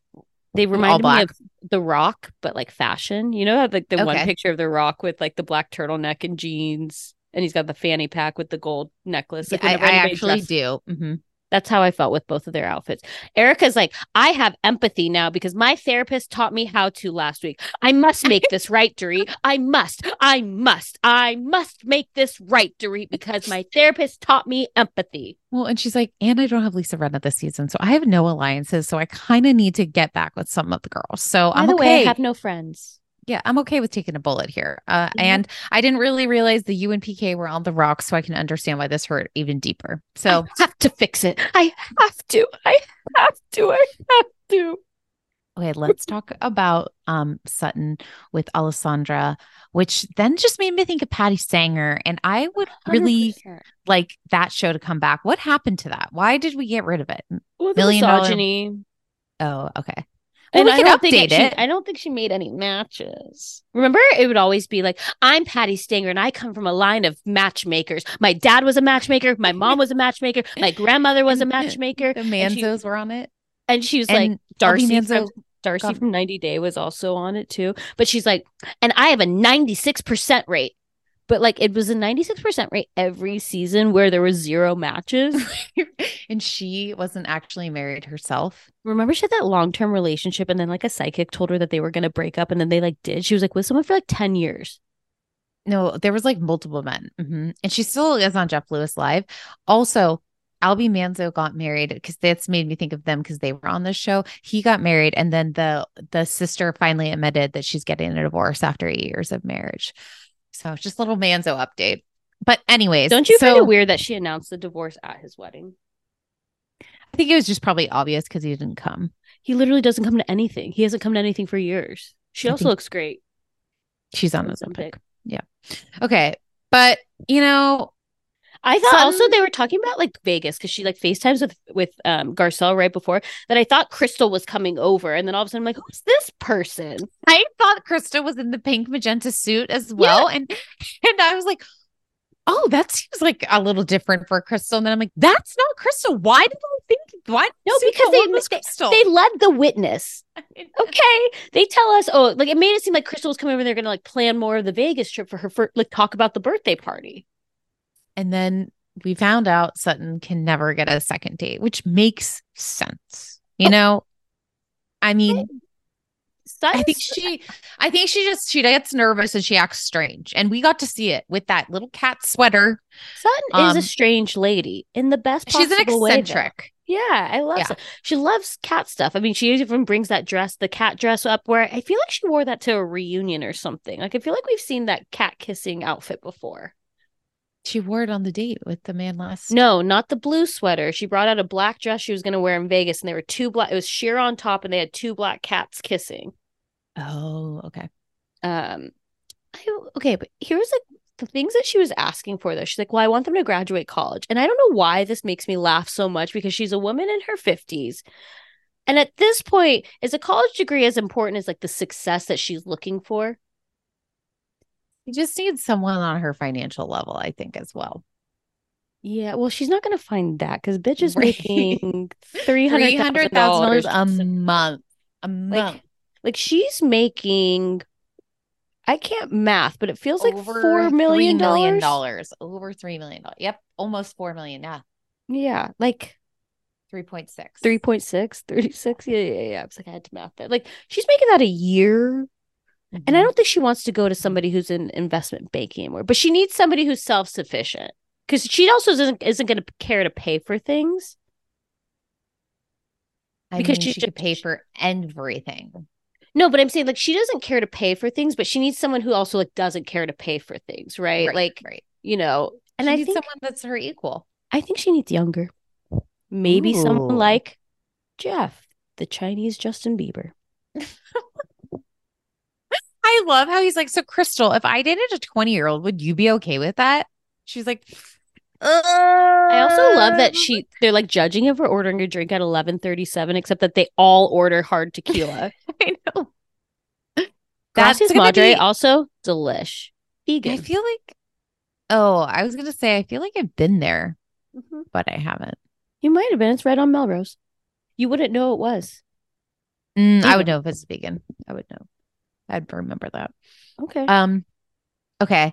They reminded me of The Rock, but like fashion. You know, like the one picture of The Rock with like the black turtleneck and jeans, and he's got the fanny pack with the gold necklace. Yeah, I, I actually dressed- do. hmm That's how I felt with both of their outfits. Erika's like, I have empathy now because my therapist taught me how to last week. I must make this right, Dorit. I must. I must. I must make this right, Dorit, because my therapist taught me empathy. Well, and she's like, and I don't have Lisa Rinna this season, so I have no alliances. So I kind of need to get back with some of the girls. So By I'm the okay. way, I have no friends. Yeah, I'm okay with taking a bullet here. Uh, Yeah. And I didn't really realize the U and PK were on the rocks, so I can understand why this hurt even deeper. So I have to fix it. I have to. I have to. I have to. Okay, let's talk about um Sutton with Alessandra, which then just made me think of Patti Stanger. And I would really 100%. like that show to come back. What happened to that? Why did we get rid of it? Well, the Million dollar- misogyny. Oh, okay. And Well, we I don't think update that she- I don't think she made any matches. Remember, it would always be like, "I'm Patti Stanger, and I come from a line of matchmakers. My dad was a matchmaker. My mom was a matchmaker. My grandmother was a matchmaker. The and she- were on it. And she was And like, Darcy Albie from, Darcey from 90 Day was also on it too. But she's like, and I have a 96% rate. But like it was a 96% rate every season where there was zero matches. and she wasn't actually married herself. Remember she had that long-term relationship and then like a psychic told her that they were gonna break up and then they like did. She was like with someone for like 10 years. No, there was like multiple men. Mhm. And she still is on Jeff Lewis Live. Also, Albie Manzo got married because that's made me think of them because they were on this show. He got married, and then the the sister finally admitted that she's getting a divorce after eight years of marriage. So it's just a little Manzo update. But anyways, Don't you find it weird that she announced the divorce at his wedding? I think it was just probably obvious because he didn't come. He literally doesn't come to anything. He hasn't come to anything for years. She I also looks great. She's on Ozempic. Ozempic. Yeah. Okay. But you know, I thought also they were talking about like Vegas because she like FaceTimes with with um Garcelle right before that. I thought Crystal was coming over, and then all of a sudden I'm like, who's this person? I thought Crystal was in the pink magenta suit as well. And and I was like, oh, that seems like a little different for Crystal. And then I'm like, that's not Crystal. Why did I think why No, because they they, they led the witness. Okay, they tell us. Oh, like it made it seem like Crystal was coming over. They're gonna like plan more of the Vegas trip for her for like talk about the birthday party. And then we found out Sutton can never get a second date, which makes sense. You know, I mean, I think she, I think she just she gets nervous and she acts strange, and we got to see it with that little cat sweater. Sutton is Um, a strange lady in the best. She's an eccentric. Yeah, I love Yeah. She loves cat stuff. I mean, she even brings that dress, the cat dress up where I feel like she wore that to a reunion or something. Like I feel like we've seen that cat kissing outfit before. She wore it on the date with the man last. No, not the blue sweater. She brought out a black dress she was going to wear in Vegas and there were two black it was sheer on top and they had two black cats kissing. Oh, okay. Um I, okay, but here's like the things that she was asking for though. She's like, "Well, I want them to graduate college." And I don't know why this makes me laugh so much because she's a woman in her 50s. And at this point, is a college degree as important as like the success that she's looking for? You just need someone on her financial level, I think, as well. Yeah, well, she's not going to find that cuz bitch is Right. making Three hundred thousand $300,000 a month. A month. like like she's making I can't math, but it feels like Over four million $3 million. dollars. Over three million dollars. Yep. Almost four million. Yeah. Yeah, like 3.6. 3.6, 36. Yeah, yeah, yeah. I was like, I had to math that. Like, she's making that a year. And Mm-hmm. I don't think she wants to go to somebody who's in investment banking anymore, but she needs somebody who's self sufficient because she also isn't, isn't going to care to pay for things. I because mean, she's she could just- pay for everything. No, but I'm saying like she doesn't care to pay for things, but she needs someone who also like doesn't care to pay for things, right? Right, like, right. you know, and She I needs think someone that's her equal. I think she needs younger. Maybe someone like Jeff, the Chinese Justin Bieber. I love how he's like, so Crystal, if I dated a 20 year old, would you be okay with that? She's like, I also love that she they're like judging him for ordering a drink at 11:37 except that they all order hard tequila. I know. That's gonna Madre be- also delish. Vegan. I feel like, oh, I was going to say, I feel like I've been there, Mhm. but I haven't. You might have been. It's right on Melrose. You wouldn't know it was. Mm, I would know if it's vegan. I would know. I'd remember that. Okay. Um, okay.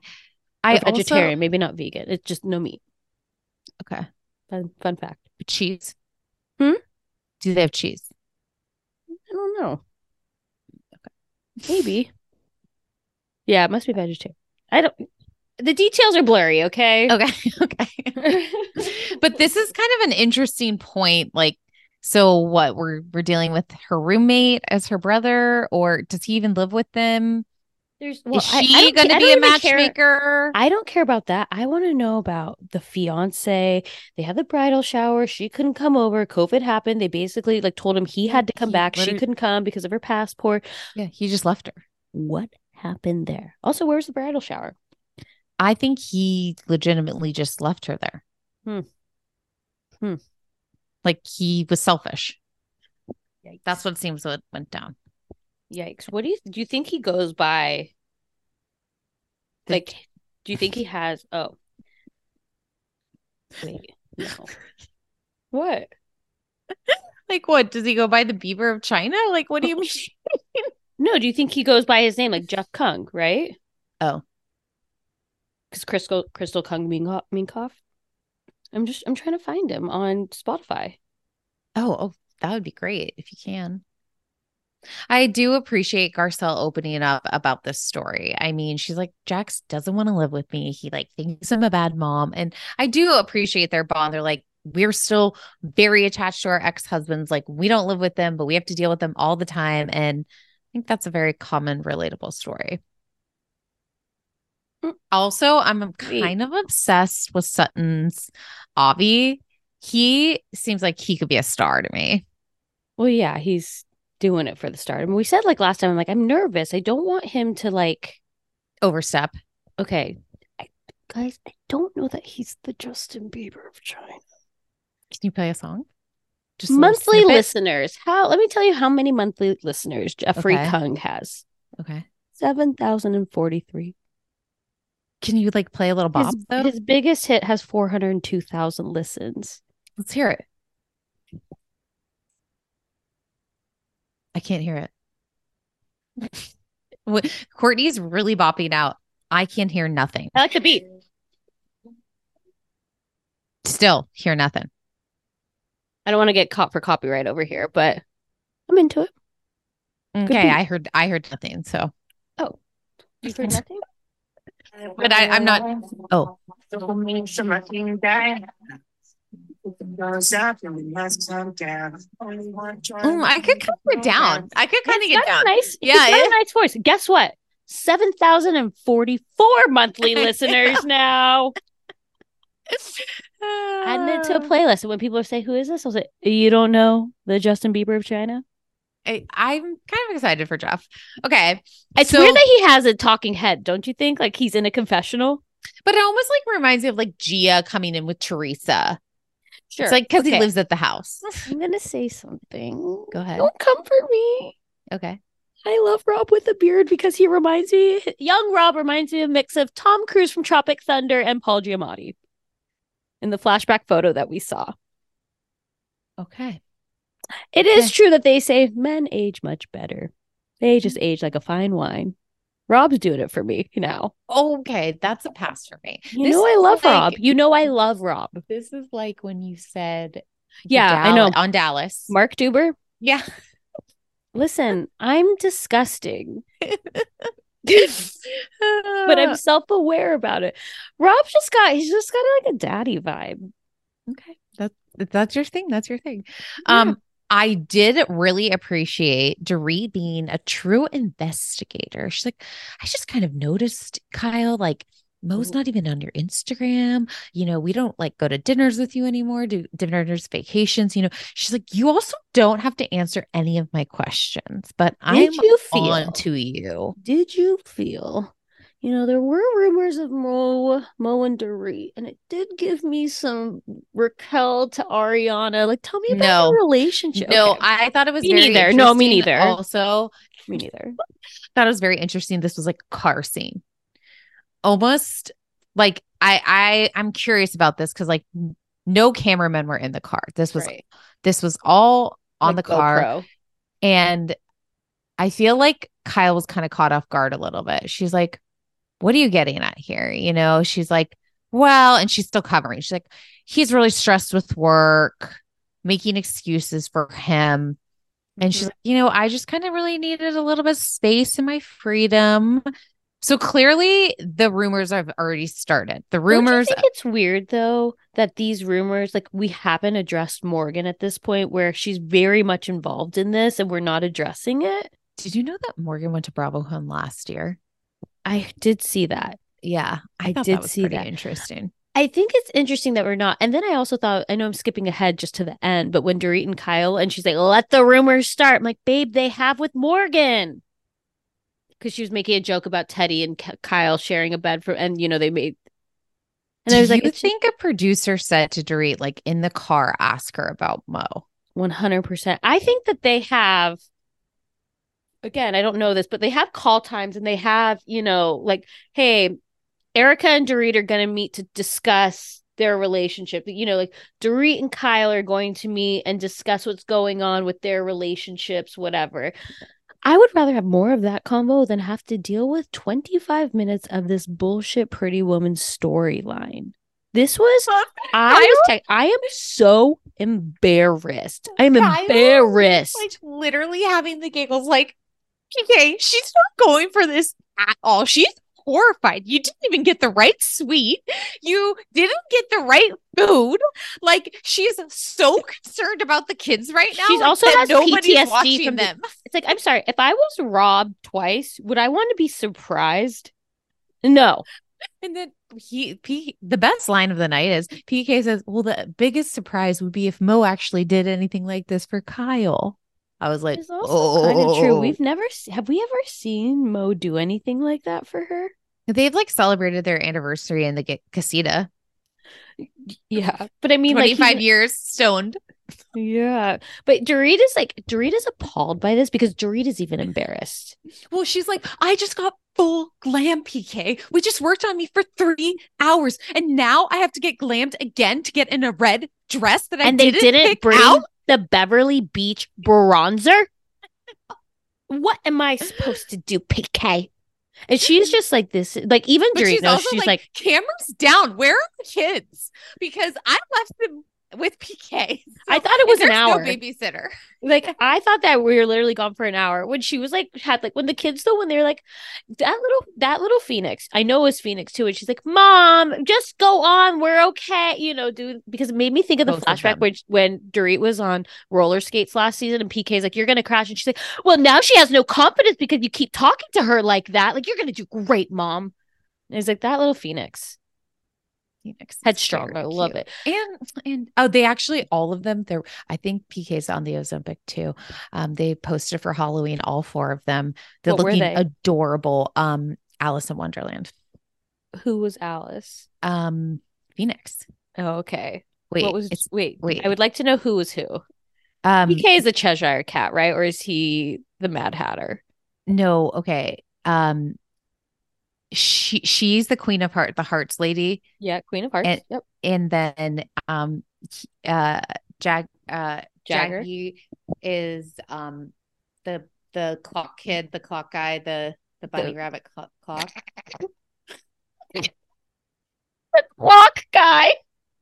I Or vegetarian, also, maybe not vegan. It's just no meat. okay. Fun, fun fact. Cheese. Hmm? Do they have cheese? I don't know. Okay. Maybe. Yeah, it must be vegetarian. I don't. The details are blurry. Okay. Okay. okay. but this is kind of an interesting point. Like, so what? We're we're dealing with her roommate as her brother, or does he even live with them? There's. Well, is I- I she going to I be a matchmaker? I don't care about that. I want to know about the fiance. They had the bridal shower. She couldn't come over. COVID happened. They basically like told him he had to come he back. She couldn't come because of her passport. yeah, he just left her. What happened there? Also, where's the bridal shower? I think he legitimately just left her there. Hmm. Hmm. Like he was selfish. That's what seems what went down. Yikes. What do you do you think he goes by? Like, do you think he has oh wait, no. What? Like what? Does he go by the Beaver of China? Like what do you oh, mean? No, do you think he goes by his name like Jeff Kung, right? Oh. Because Crystal Crystal Kung Minkoff? I'm just I'm trying to find him on Spotify. Oh, oh, that would be great if you can. I do appreciate Garcelle opening up about this story. I mean, she's like, Jax doesn't want to live with me. He like thinks I'm a bad mom. And I do appreciate their bond. They're like, we're still very attached to our ex-husbands. Like, we don't live with them, but we have to deal with them all the time. And I think that's a very common, relatable story. Also, I'm kind of obsessed with Sutton's Avi. He seems like he could be a star to me. Well, yeah, he's doing it for the mean, we said like last time, I'm like, I'm nervous. I don't want him to like Overstep. okay. I, guys, I don't know that he's the Justin Bieber of China. Can you play a song? Just a little monthly snippet? listeners. How let me tell you how many monthly listeners Jeffrey Okay. Kung has. Okay. Seven thousand and forty-three. Can you like play a little Bob His, though? his biggest hit has four hundred and two thousand listens. Let's hear it. I can't hear it. Courtney's really bopping out. I can't hear nothing. I like the beat. Still hear nothing. I don't want to get caught for copyright over here, but I'm into it. Okay, beat. I heard I heard nothing. So, Oh, you heard nothing? But I, I'm not. Oh, Mm, I could kind of get down. I could kind of get down. nice. Yeah, Yeah, it- a nice voice. Guess what? Seven thousand and forty-four monthly listeners now. Adding it to a playlist. And when people say, "Who is this?" I'll say, "You don't know the Justin Bieber of China." I, I'm kind of excited for Jeff. Okay, It's so- weird that he has a talking head, don't you think? Like he's in a confessional. but it almost like reminds me of like Gia coming in with Teresa. Sure. It's like because he lives at the house. I'm gonna say something. Go ahead. Don't comfort me. Okay. I love Rob with a beard because he reminds me, young Rob reminds me of a mix of Tom Cruise from Tropic Thunder and Paul Giamatti in the flashback photo that we saw. Okay. It is true that they say men age much better. They just age like a fine wine. Rob's doing it for me now. Okay, that's a pass for me. You This know I love like- Rob. You know I love Rob. This is like when you said, Yeah, I know. On Dallas. Mark Deuber. Yeah. Listen, I'm disgusting, but I'm self-aware about it. Rob's just got he's just got like a daddy vibe. okay. That's that's your thing. That's your thing. Um, I did really appreciate Dorit being a true investigator. She's like, I just kind of noticed, Kyle, like Mo's not even on your Instagram. You know, we don't like go to dinners with you anymore, do dinners, vacations. You know, she's like, you also don't have to answer any of my questions, but I'm you feel? on to you. Did you feel? You know, there were rumors of Mo, Mo and Dorit, and it did give me some Raquel to Ariana. Like, tell me about No. the relationship. No, Okay. I thought it was Me very neither. No, me neither. Also, me neither. thought it was very interesting. This was like a car scene. Almost like I I I'm curious about this because like no cameramen were in the car. This was Right. this was all on Like the car. GoPro. And I feel like Kyle was kind of caught off guard a little bit. She's like, What are you getting at here? You know, she's like, Well, and she's still covering. She's like, He's really stressed with work, making excuses for him. And she's Mhm. like, You know, I just kind of really needed a little bit of space and my freedom. So clearly the rumors have already started. The rumors you think it's weird though that these rumors, like we haven't addressed Morgan at this point, where she's very much involved in this, and we're not addressing it. did you know that Morgan went to Bravo Home last year? I did see that. Yeah, I, I did that see that. interesting. I think it's interesting that we're not. And then I also thought, I know I'm skipping ahead just to the end, but when Dorit and Kyle, and she's like, let the rumors start. I'm like, babe, they have with Morgan. Because she was making a joke about Teddy and K- Kyle sharing a bed for, and you know, they made. And Do I was like, you think a producer said to Dorit, like in the car, ask her about Mo? 100%. I think that they have, again, I don't know this, but they have call times and they have, you know, like, hey, Erika and Dorit are going to meet to discuss their relationship. You know, like Dorit and Kyle are going to meet and discuss what's going on with their relationships, whatever. I would rather have more of that combo than have to deal with 25 minutes of this bullshit pretty woman storyline. This was I was te- I am so embarrassed. I am embarrassed. Like literally having the giggles, like, okay, she's not going for this at all. She's horrified. You didn't even get the right suite. You didn't get the right food. Like she's so concerned about the kids right now. She's also that has PTSD watching from the- them. It's like I'm sorry, if I was robbed twice, would I want to be surprised? No. And then he, P, the best line of the night is PK says, "Well, the biggest surprise would be if Mo actually did anything like this for Kyle." I was like, It's also kind of true. "Oh." We've never have we ever seen Mo do anything like that for her? They've like celebrated their anniversary in the ga- casita. Yeah. But I mean like he's- 25 years stoned. Yeah. But Dorit is like Dorit is appalled by this because Dorit is even embarrassed. Well, she's like, I just got full glam PK. We just worked on me for three hours. And now I have to get glammed again to get in a red dress that I and they didn't, didn't pick bring out. The Beverly Beach bronzer. What am I supposed to do, PK? And she's just like this, like even But she's she's like, like, cameras down. Where are the kids? Because I left them with PK. I thought it was an there's hour. No babysitter. like I thought that we were literally gone for an hour when she was like had like when the kids though when they're like that little that little Phoenix I know it was Phoenix too and she's like mom just go on we're okay you know dude because it made me think of the Both flashback them. when when Dorit was on roller skates last season and PK's like you're gonna crash and she's like well now she has no confidence because you keep talking to her like that like you're gonna do great mom and it's like that little Phoenix Phoenix headstrong I love cute. it And and oh, they actually all of them. They're I think PK's on the Ozempic too. Um, they posted for Halloween all four of them. They're What looking they? adorable. Um, Alice in Wonderland. who was Alice Um, Phoenix. oh okay Wait, what was it's wait wait. I would like to know who was who um PK is a Cheshire Cat, right? Or is he the Mad Hatter? no okay. Um, she she's the Queen of Heart, the Hearts lady, Yeah, Queen of Hearts. And- yep. and then um, uh, Jag uh Jagger. Jaggy is um the the clock kid, the clock guy, the the bunny The- rabbit clock. clock. The clock guy.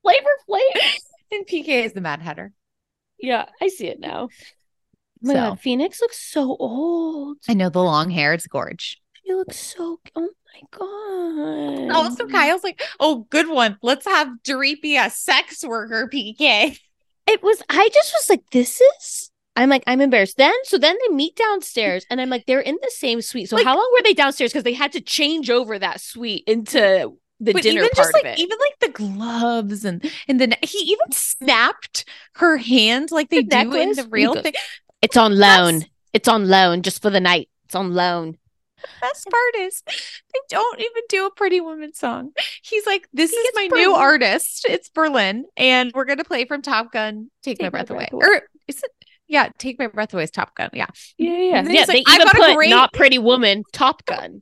Flavor Flav. And PK is the Mad Hatter. yeah, I see it now. Oh my So. God, Phoenix looks so old. I know the long hair, it's gorge. She looks so. Oh my god. Oh, also, Kyle's like, oh, good one. Let's have Dorit be a sex worker, PK. It was. I just was like, this is I'm like, I'm embarrassed. Then, so then they meet downstairs, and I'm like, they're in the same suite. So Like- how long were they downstairs? Because they had to change over that suite into the but dinner even part just like even like the gloves and and then he even snapped her hand like they The do in necklace? the real goes, thing. it's on loan. That's- It's on loan just for the night. It's on loan. Best part is they don't even do a pretty woman song. He's like, This He is my Berlin. new artist. It's Berlin. And we're gonna play from Top Gun, Take, My, breath, away. Or is it yeah, Take My Breath Away is Top Gun. Yeah. Yeah, yeah, yeah. They like, even got put great- not pretty woman Top Gun.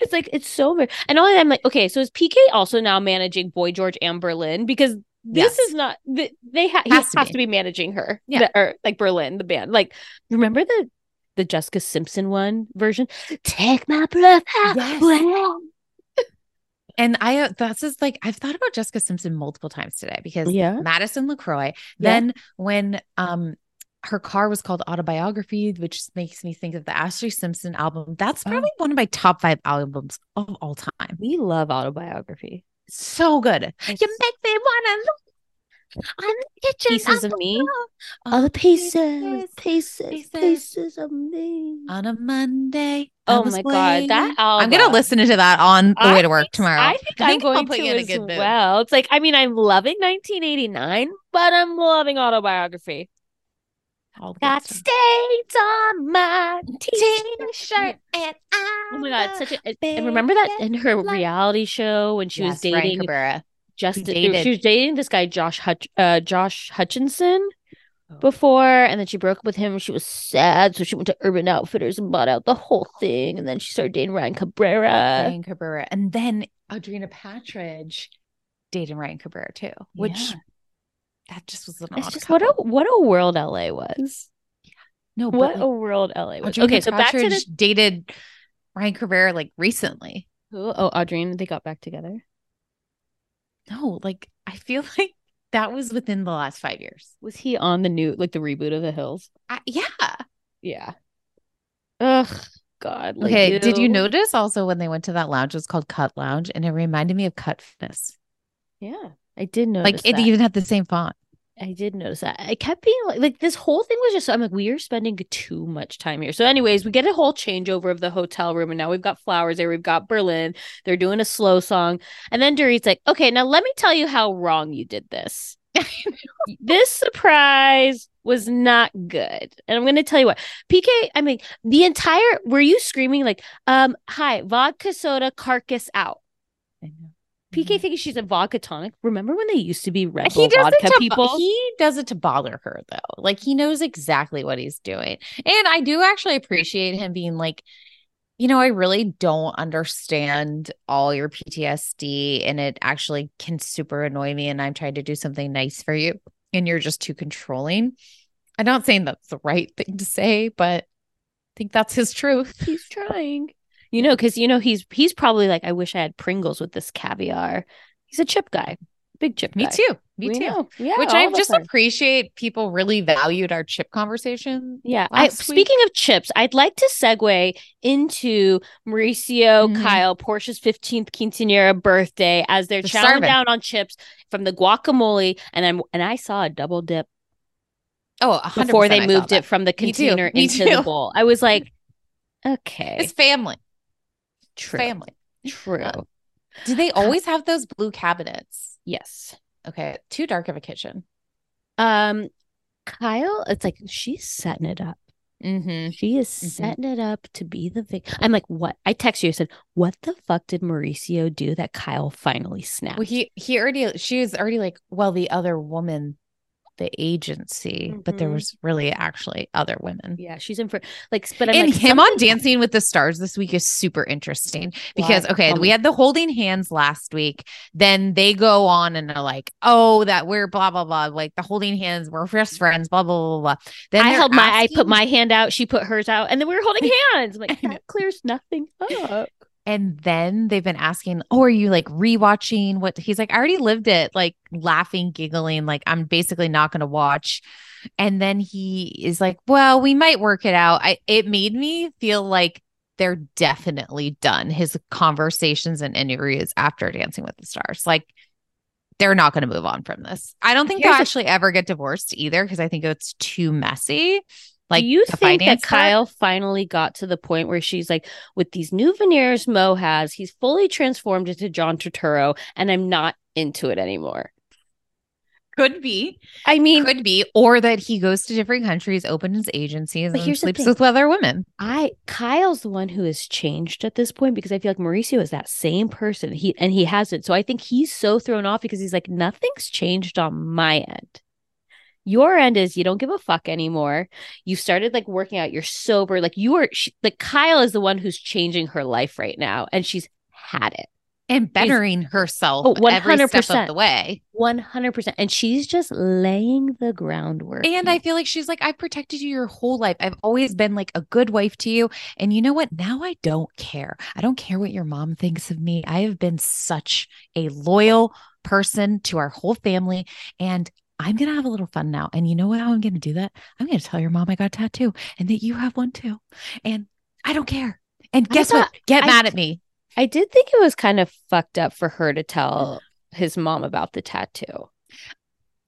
It's like it's so weird. And all of them like, okay, so is PK also now managing Boy George and Berlin because this Yes. is not th- they ha- he Has has, to to, be. be. managing her. Yeah. The- or like Berlin, the band. Like remember the the Jessica Simpson one version? Take my breath Yes. away. And I uh, that's just like I've thought about Jessica Simpson multiple times today because Yeah. Madison LeCroy. Yeah. Then when um her car was called Autobiography, which makes me think of the Ashlee Simpson album. That's Oh. probably one of my top five albums of all time. We love autobiography. So good. It's- You make me wanna look on the kitchen Pieces of me? All the pieces, pieces, pieces of me. on a Monday. Oh was my god, that album. I'm gonna listen to that on the I way to work think- tomorrow. I think I'm I'll going to you in a as good mood. well. It's like I mean I'm loving 1989, but I'm loving autobiography. All the good Got stains on my T-shirt t-shirt. and Oh my god, such a and remember that in her reality show when she was Yes, Ryan dating Cabrera. Justin dated- she was dating this guy Josh Hutch uh Josh Hutchinson Oh. before and then she broke up with him she was sad so she went to Urban Outfitters and bought out the whole thing and then she started dating Ryan Cabrera. Ryan Cabrera, and then Audrina Patridge dated Ryan Cabrera too, which Yeah. that just was an It's just what a what a world LA was. no, but What like, a world LA was. Audrina Okay, so back to Patridge the dated Ryan Cabrera like recently. Who? Oh, Audrina, they got back together. No, like I feel like that was within the last five years. Was he on the new like the reboot of The Hills? I, yeah. Yeah. Ugh, God. like, Okay. Did you notice also when they went to that lounge? It was called Cut Lounge, and it reminded me of Cut Fitness. Yeah, I did notice. Like it that. even had the same font. I did notice that. I kept being like, like this whole thing was just. I'm like, we are spending too much time here. So, anyways, we get a whole changeover of the hotel room, and now we've got flowers there. We've got Berlin. They're doing a slow song, and then Dorit's like, "Okay, now let me tell you how wrong you did this. this surprise was not good, and I'm going to tell you what. PK, I mean, the entire. Were you screaming like, um, hi, vodka soda, carcass out? I know. PK mm-hmm. thinks she's a vodka tonic. Remember when they used to be Red He Bull does vodka to, people? He does it to bother her though. Like he knows exactly what he's doing. And I do actually appreciate him being like, you know, I really don't understand all your PTSD and it actually can super annoy me and I'm trying to do something nice for you and you're just too controlling. I'm not saying that's the right thing to say, but I think that's his truth. he's trying. You know, because you know he's he's probably like, I wish I had Pringles with this caviar. He's a chip guy, big chip Me guy. too. Me We too. know. Yeah, Which I just appreciate people really valued our chip conversation. Yeah. I, speaking of chips, I'd like to segue into Mauricio, Mhm. Kyle, Portia's 15th quinceanera birthday as they're They're chowing down on chips from the guacamole. And I'm and I saw a double dip Oh, 100% before they I moved it from the container into the bowl. I was like, okay. It's family. True. Family. True. Uh, Do they always have those blue cabinets? yes. Okay, too dark of a kitchen. Um, Kyle, it's like she's setting it up. Mm-hmm. She is Mhm. setting it up to be the victim. I'm like, what? I text you. I said, what the fuck did Mauricio do that Kyle finally snapped? Well, he he already she was already like, well, the other woman, the agency, but there Mhm. was really actually other women. yeah, she's in for like, but I'm and like, him on Dancing with the Stars this week is super interesting because okay, we had the holding hands last week. Then they go on and they're like, oh, that we're blah blah blah, like the holding hands, we're just friends, blah blah blah blah. Then I held my, I put my hand out. She put hers out, and then we were holding hands. I'm like, that clears nothing up. And then they've been asking, Oh, are you like rewatching what he's like? I already lived it, like laughing, giggling, like I'm basically not gonna watch. And then he is like, Well, we might work it out. I it made me feel like they're definitely done his conversations and interviews after Dancing with the Stars. Like they're not going to move on from this. I don't think Here's they'll the- actually ever get divorced either because I think it's too messy. Like Do you think that. Kyle finally got to the point where she's like, with these new veneers Mo has, he's fully transformed into John Turturro, and I'm not into it anymore. could be, I mean, could be, or that he goes to different countries, opens his agencies, and sleeps with other women. I Kyle's the one who has changed at this point because I feel like Mauricio is that same person. He and he hasn't. So I think he's so thrown off because he's like, nothing's changed on my end. Your end is you don't give a fuck anymore. You started like working out. You're sober. Like you are. She, like Kyle is the one who's changing her life right now, and she's had it. and bettering herself Oh, every step 100%. of the way. One hundred percent, and she's just laying the groundwork. And I feel like she's like, I've protected you your whole life. I've always been like a good wife to you. And you know what? Now I don't care. I don't care what your mom thinks of me. I have been such a loyal person to our whole family. And I'm going to have a little fun now. And you know how I'm going to do that? I'm going to tell your mom I got a tattoo and that you have one too. And I don't care. And guess what? Get I- mad at me. I did think it was kind of fucked up for her to tell his mom about the tattoo.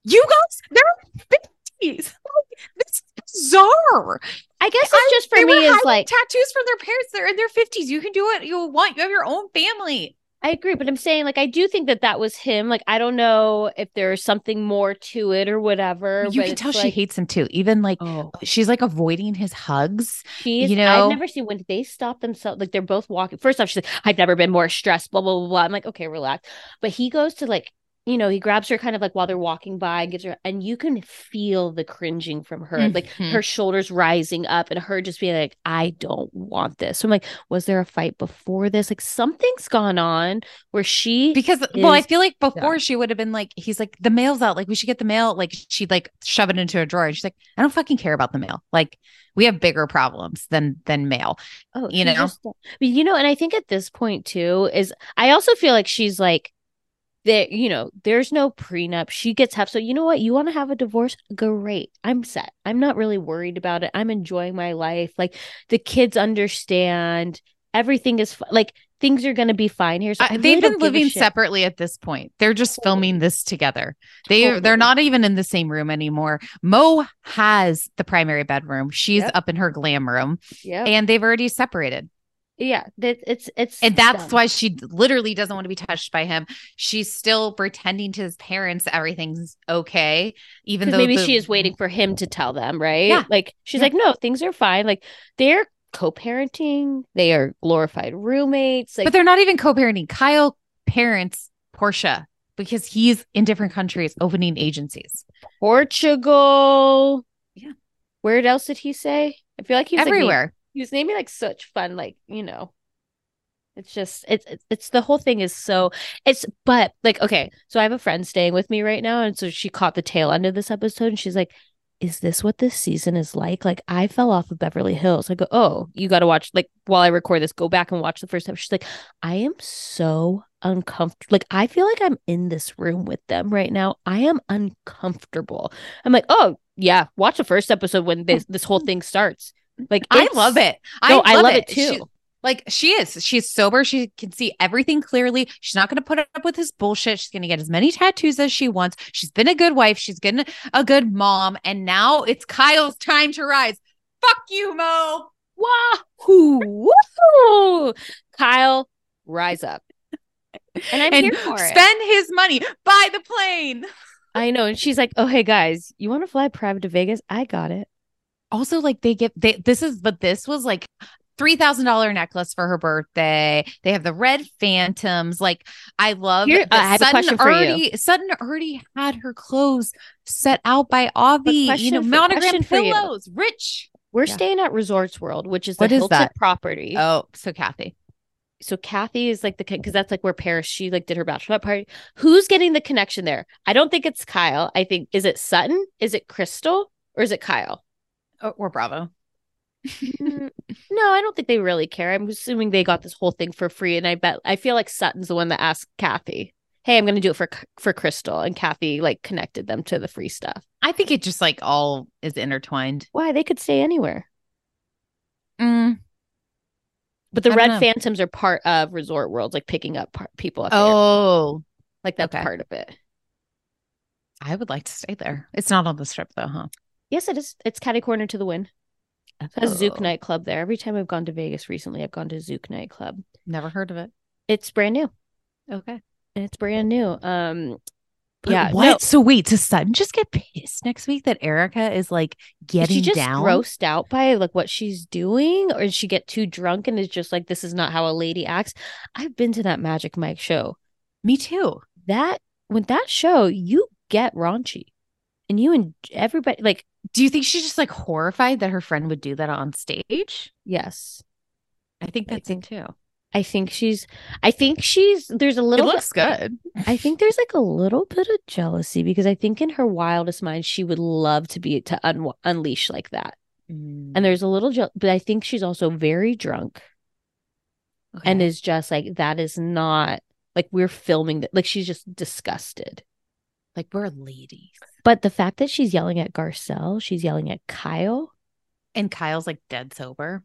You guys, they're 50s. Like, this is bizarre. I guess it's just for me is like tattoos from their parents. They're in their 50s. You can do what you want. You have your own family. I agree, but I'm saying like I do think that that was him. Like I don't know if there's something more to it or whatever. You can tell she hates him too. Even like Oh, she's like avoiding his hugs. she's. you know, I've never seen when they stop themselves. Like they're both walking. First off, she's like, "I've never been more stressed." Blah blah blah blah. I'm like, okay, relax. But he goes to like, you know, he grabs her kind of like while they're walking by and gives her, and you can feel the cringing from her, like Mhm. her shoulders rising up, and her just being like, "I don't want this." So I'm like, was there a fight before this? Like something's gone on where she Because well, I feel like before done. she would have been like, he's like, the mail's out. Like we should get the mail. Like she'd like shove it into a drawer. And she's like, I don't fucking care about the mail. Like we have bigger problems than than mail. Oh, you know? you know, and I think at this point too is I also feel like she's like that. You know, there's no prenup. She gets half. So you know what? You want to have a divorce? Great. I'm set. I'm not really worried about it. I'm enjoying my life. Like the kids understand. Everything is like things are going to be fine here. So really they've been living separately at this point. They're just filming this together. They Totally. they're not even in the same room anymore. Mo has the primary bedroom. She's Yep. up in her glam room, Yeah. and they've already separated. Yeah. That it's it's And that's done. why she literally doesn't want to be touched by him. She's still pretending to his parents everything's okay, even though maybe the- she is waiting for him to tell them, right? Yeah. Like she's Yeah. like, no, things are fine. Like they're co-parenting, they are glorified roommates. Like but they're not even co-parenting. Kyle parents Portia because he's in different countries opening agencies. Portugal. Yeah. Where else did he say? I feel like he's was like, Everywhere. He was naming like such fun, like you know. It's just it's it's, it's the whole thing is so it's but like okay so I have a friend staying with me right now and so she caught the tail end of this episode and she's like is this what this season is like? Like I fell off of Beverly Hills. I go oh you got to watch like while I record this go back and watch the first episode. She's like I am so uncomfortable like I feel like I'm in this room with them right now. I am uncomfortable. I'm like oh yeah watch the first episode when this this whole thing starts like I love it. No, I love it She- too. like she is. She's sober. She can see everything clearly. She's not going to put up with his bullshit. She's going to get as many tattoos as she wants. She's been a good wife. She's been a good mom. And now it's Kyle's time to rise. Fuck you, Mo. Wahoo! Woo! Kyle, rise up. And I'm and here for it. spend his money. Buy the plane. I know. And she's like, oh, hey, guys, you want to fly private to Vegas? I got it. Also, like they get they this is but this was like three thousand dollar necklace for her birthday. They have the red phantoms. Like I love. Here- I have a question for you. already, Sutton already had her clothes set out by Avi. You know, monogram pillows. Rich. We're Yeah. staying at Resorts World, which is the What is Hilton that? property. Oh, so Kathy. so Kathy is like the because that's like where Paris she like did her bachelorette party. Who's getting the connection there? I don't think it's Kyle. I think is it Sutton? Is it Crystal? Or is it Kyle? Oh, or Bravo. Mm, no, I don't think they really care. I'm assuming they got this whole thing for free, and I bet I feel like Sutton's the one that asked Kathy, "Hey, I'm going to do it for for Crystal," and Kathy like connected them to the free stuff. I think it just like all is intertwined. Why they could stay anywhere, Mm. but the Red know. Phantoms are part of Resort World, like picking up par- people up. there. Oh, like that's okay. part of it. I would like to stay there. It's not on the strip though, huh? Yes, it is. It's catty corner to the Wynn. A Zouk Oh. nightclub there. Every time I've gone to Vegas recently, I've gone to Zouk nightclub. Never heard of it. It's brand new. Okay. And It's brand new. Um, But yeah. What? no, So wait, does Sutton just get pissed next week that Erika is like getting is she just down? grossed out by like what she's doing, or did she get too drunk and is just like, this is not how a lady acts? I've been to that Magic Mike show. Me too. That with that show, you get raunchy, and you and everybody like Do you think she's just like horrified that her friend would do that on stage? yes. I think I that's think- it too. I think she's. I think she's. There's a It little. bit- looks good. I think there's like a little bit of jealousy because I think in her wildest mind she would love to be to un- unleash like that. Mm. And there's a little je- but I think she's also very drunk and is just like that is not like we're filming that like she's just disgusted. like we're ladies. But the fact that she's yelling at Garcelle, she's yelling at Kyle. And Kyle's like dead sober.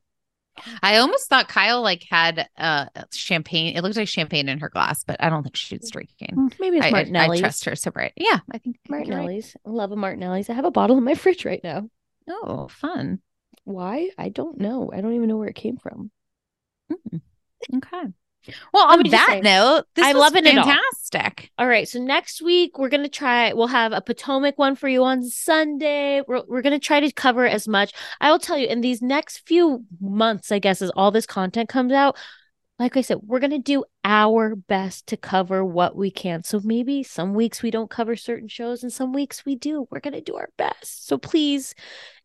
I almost thought Kyle like had uh champagne. It looked like champagne in her glass, but I don't think she's drinking. Maybe it's I, I, I Martinelli's. trust her sobriety. Yeah, I think I right. Martinelli's. Love a Martinelli's. I have a bottle in my fridge right now. Oh, fun. Why? I don't know. I don't even know where it came from. Okay. Well, on that say, note, this I love it all. fantastic. All right, so next week we're gonna try. We'll have a Potomac one for you on Sunday. We're we're gonna try to cover as much. I will tell you in these next few months, I guess, as all this content comes out. Like I said, we're gonna do our best to cover what we can. So maybe some weeks we don't cover certain shows, and some weeks we do. We're gonna do our best. So please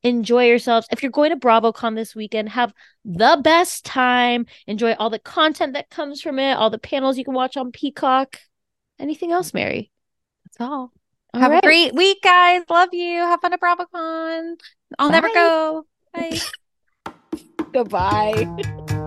enjoy yourselves. If you're going to BravoCon this weekend, have the best time. Enjoy all the content that comes from it, all the panels you can watch on Peacock. Anything else, Mary? That's all. All Have right. a great week, guys. Love you. Have fun at BravoCon. I'll never go. Bye. Goodbye.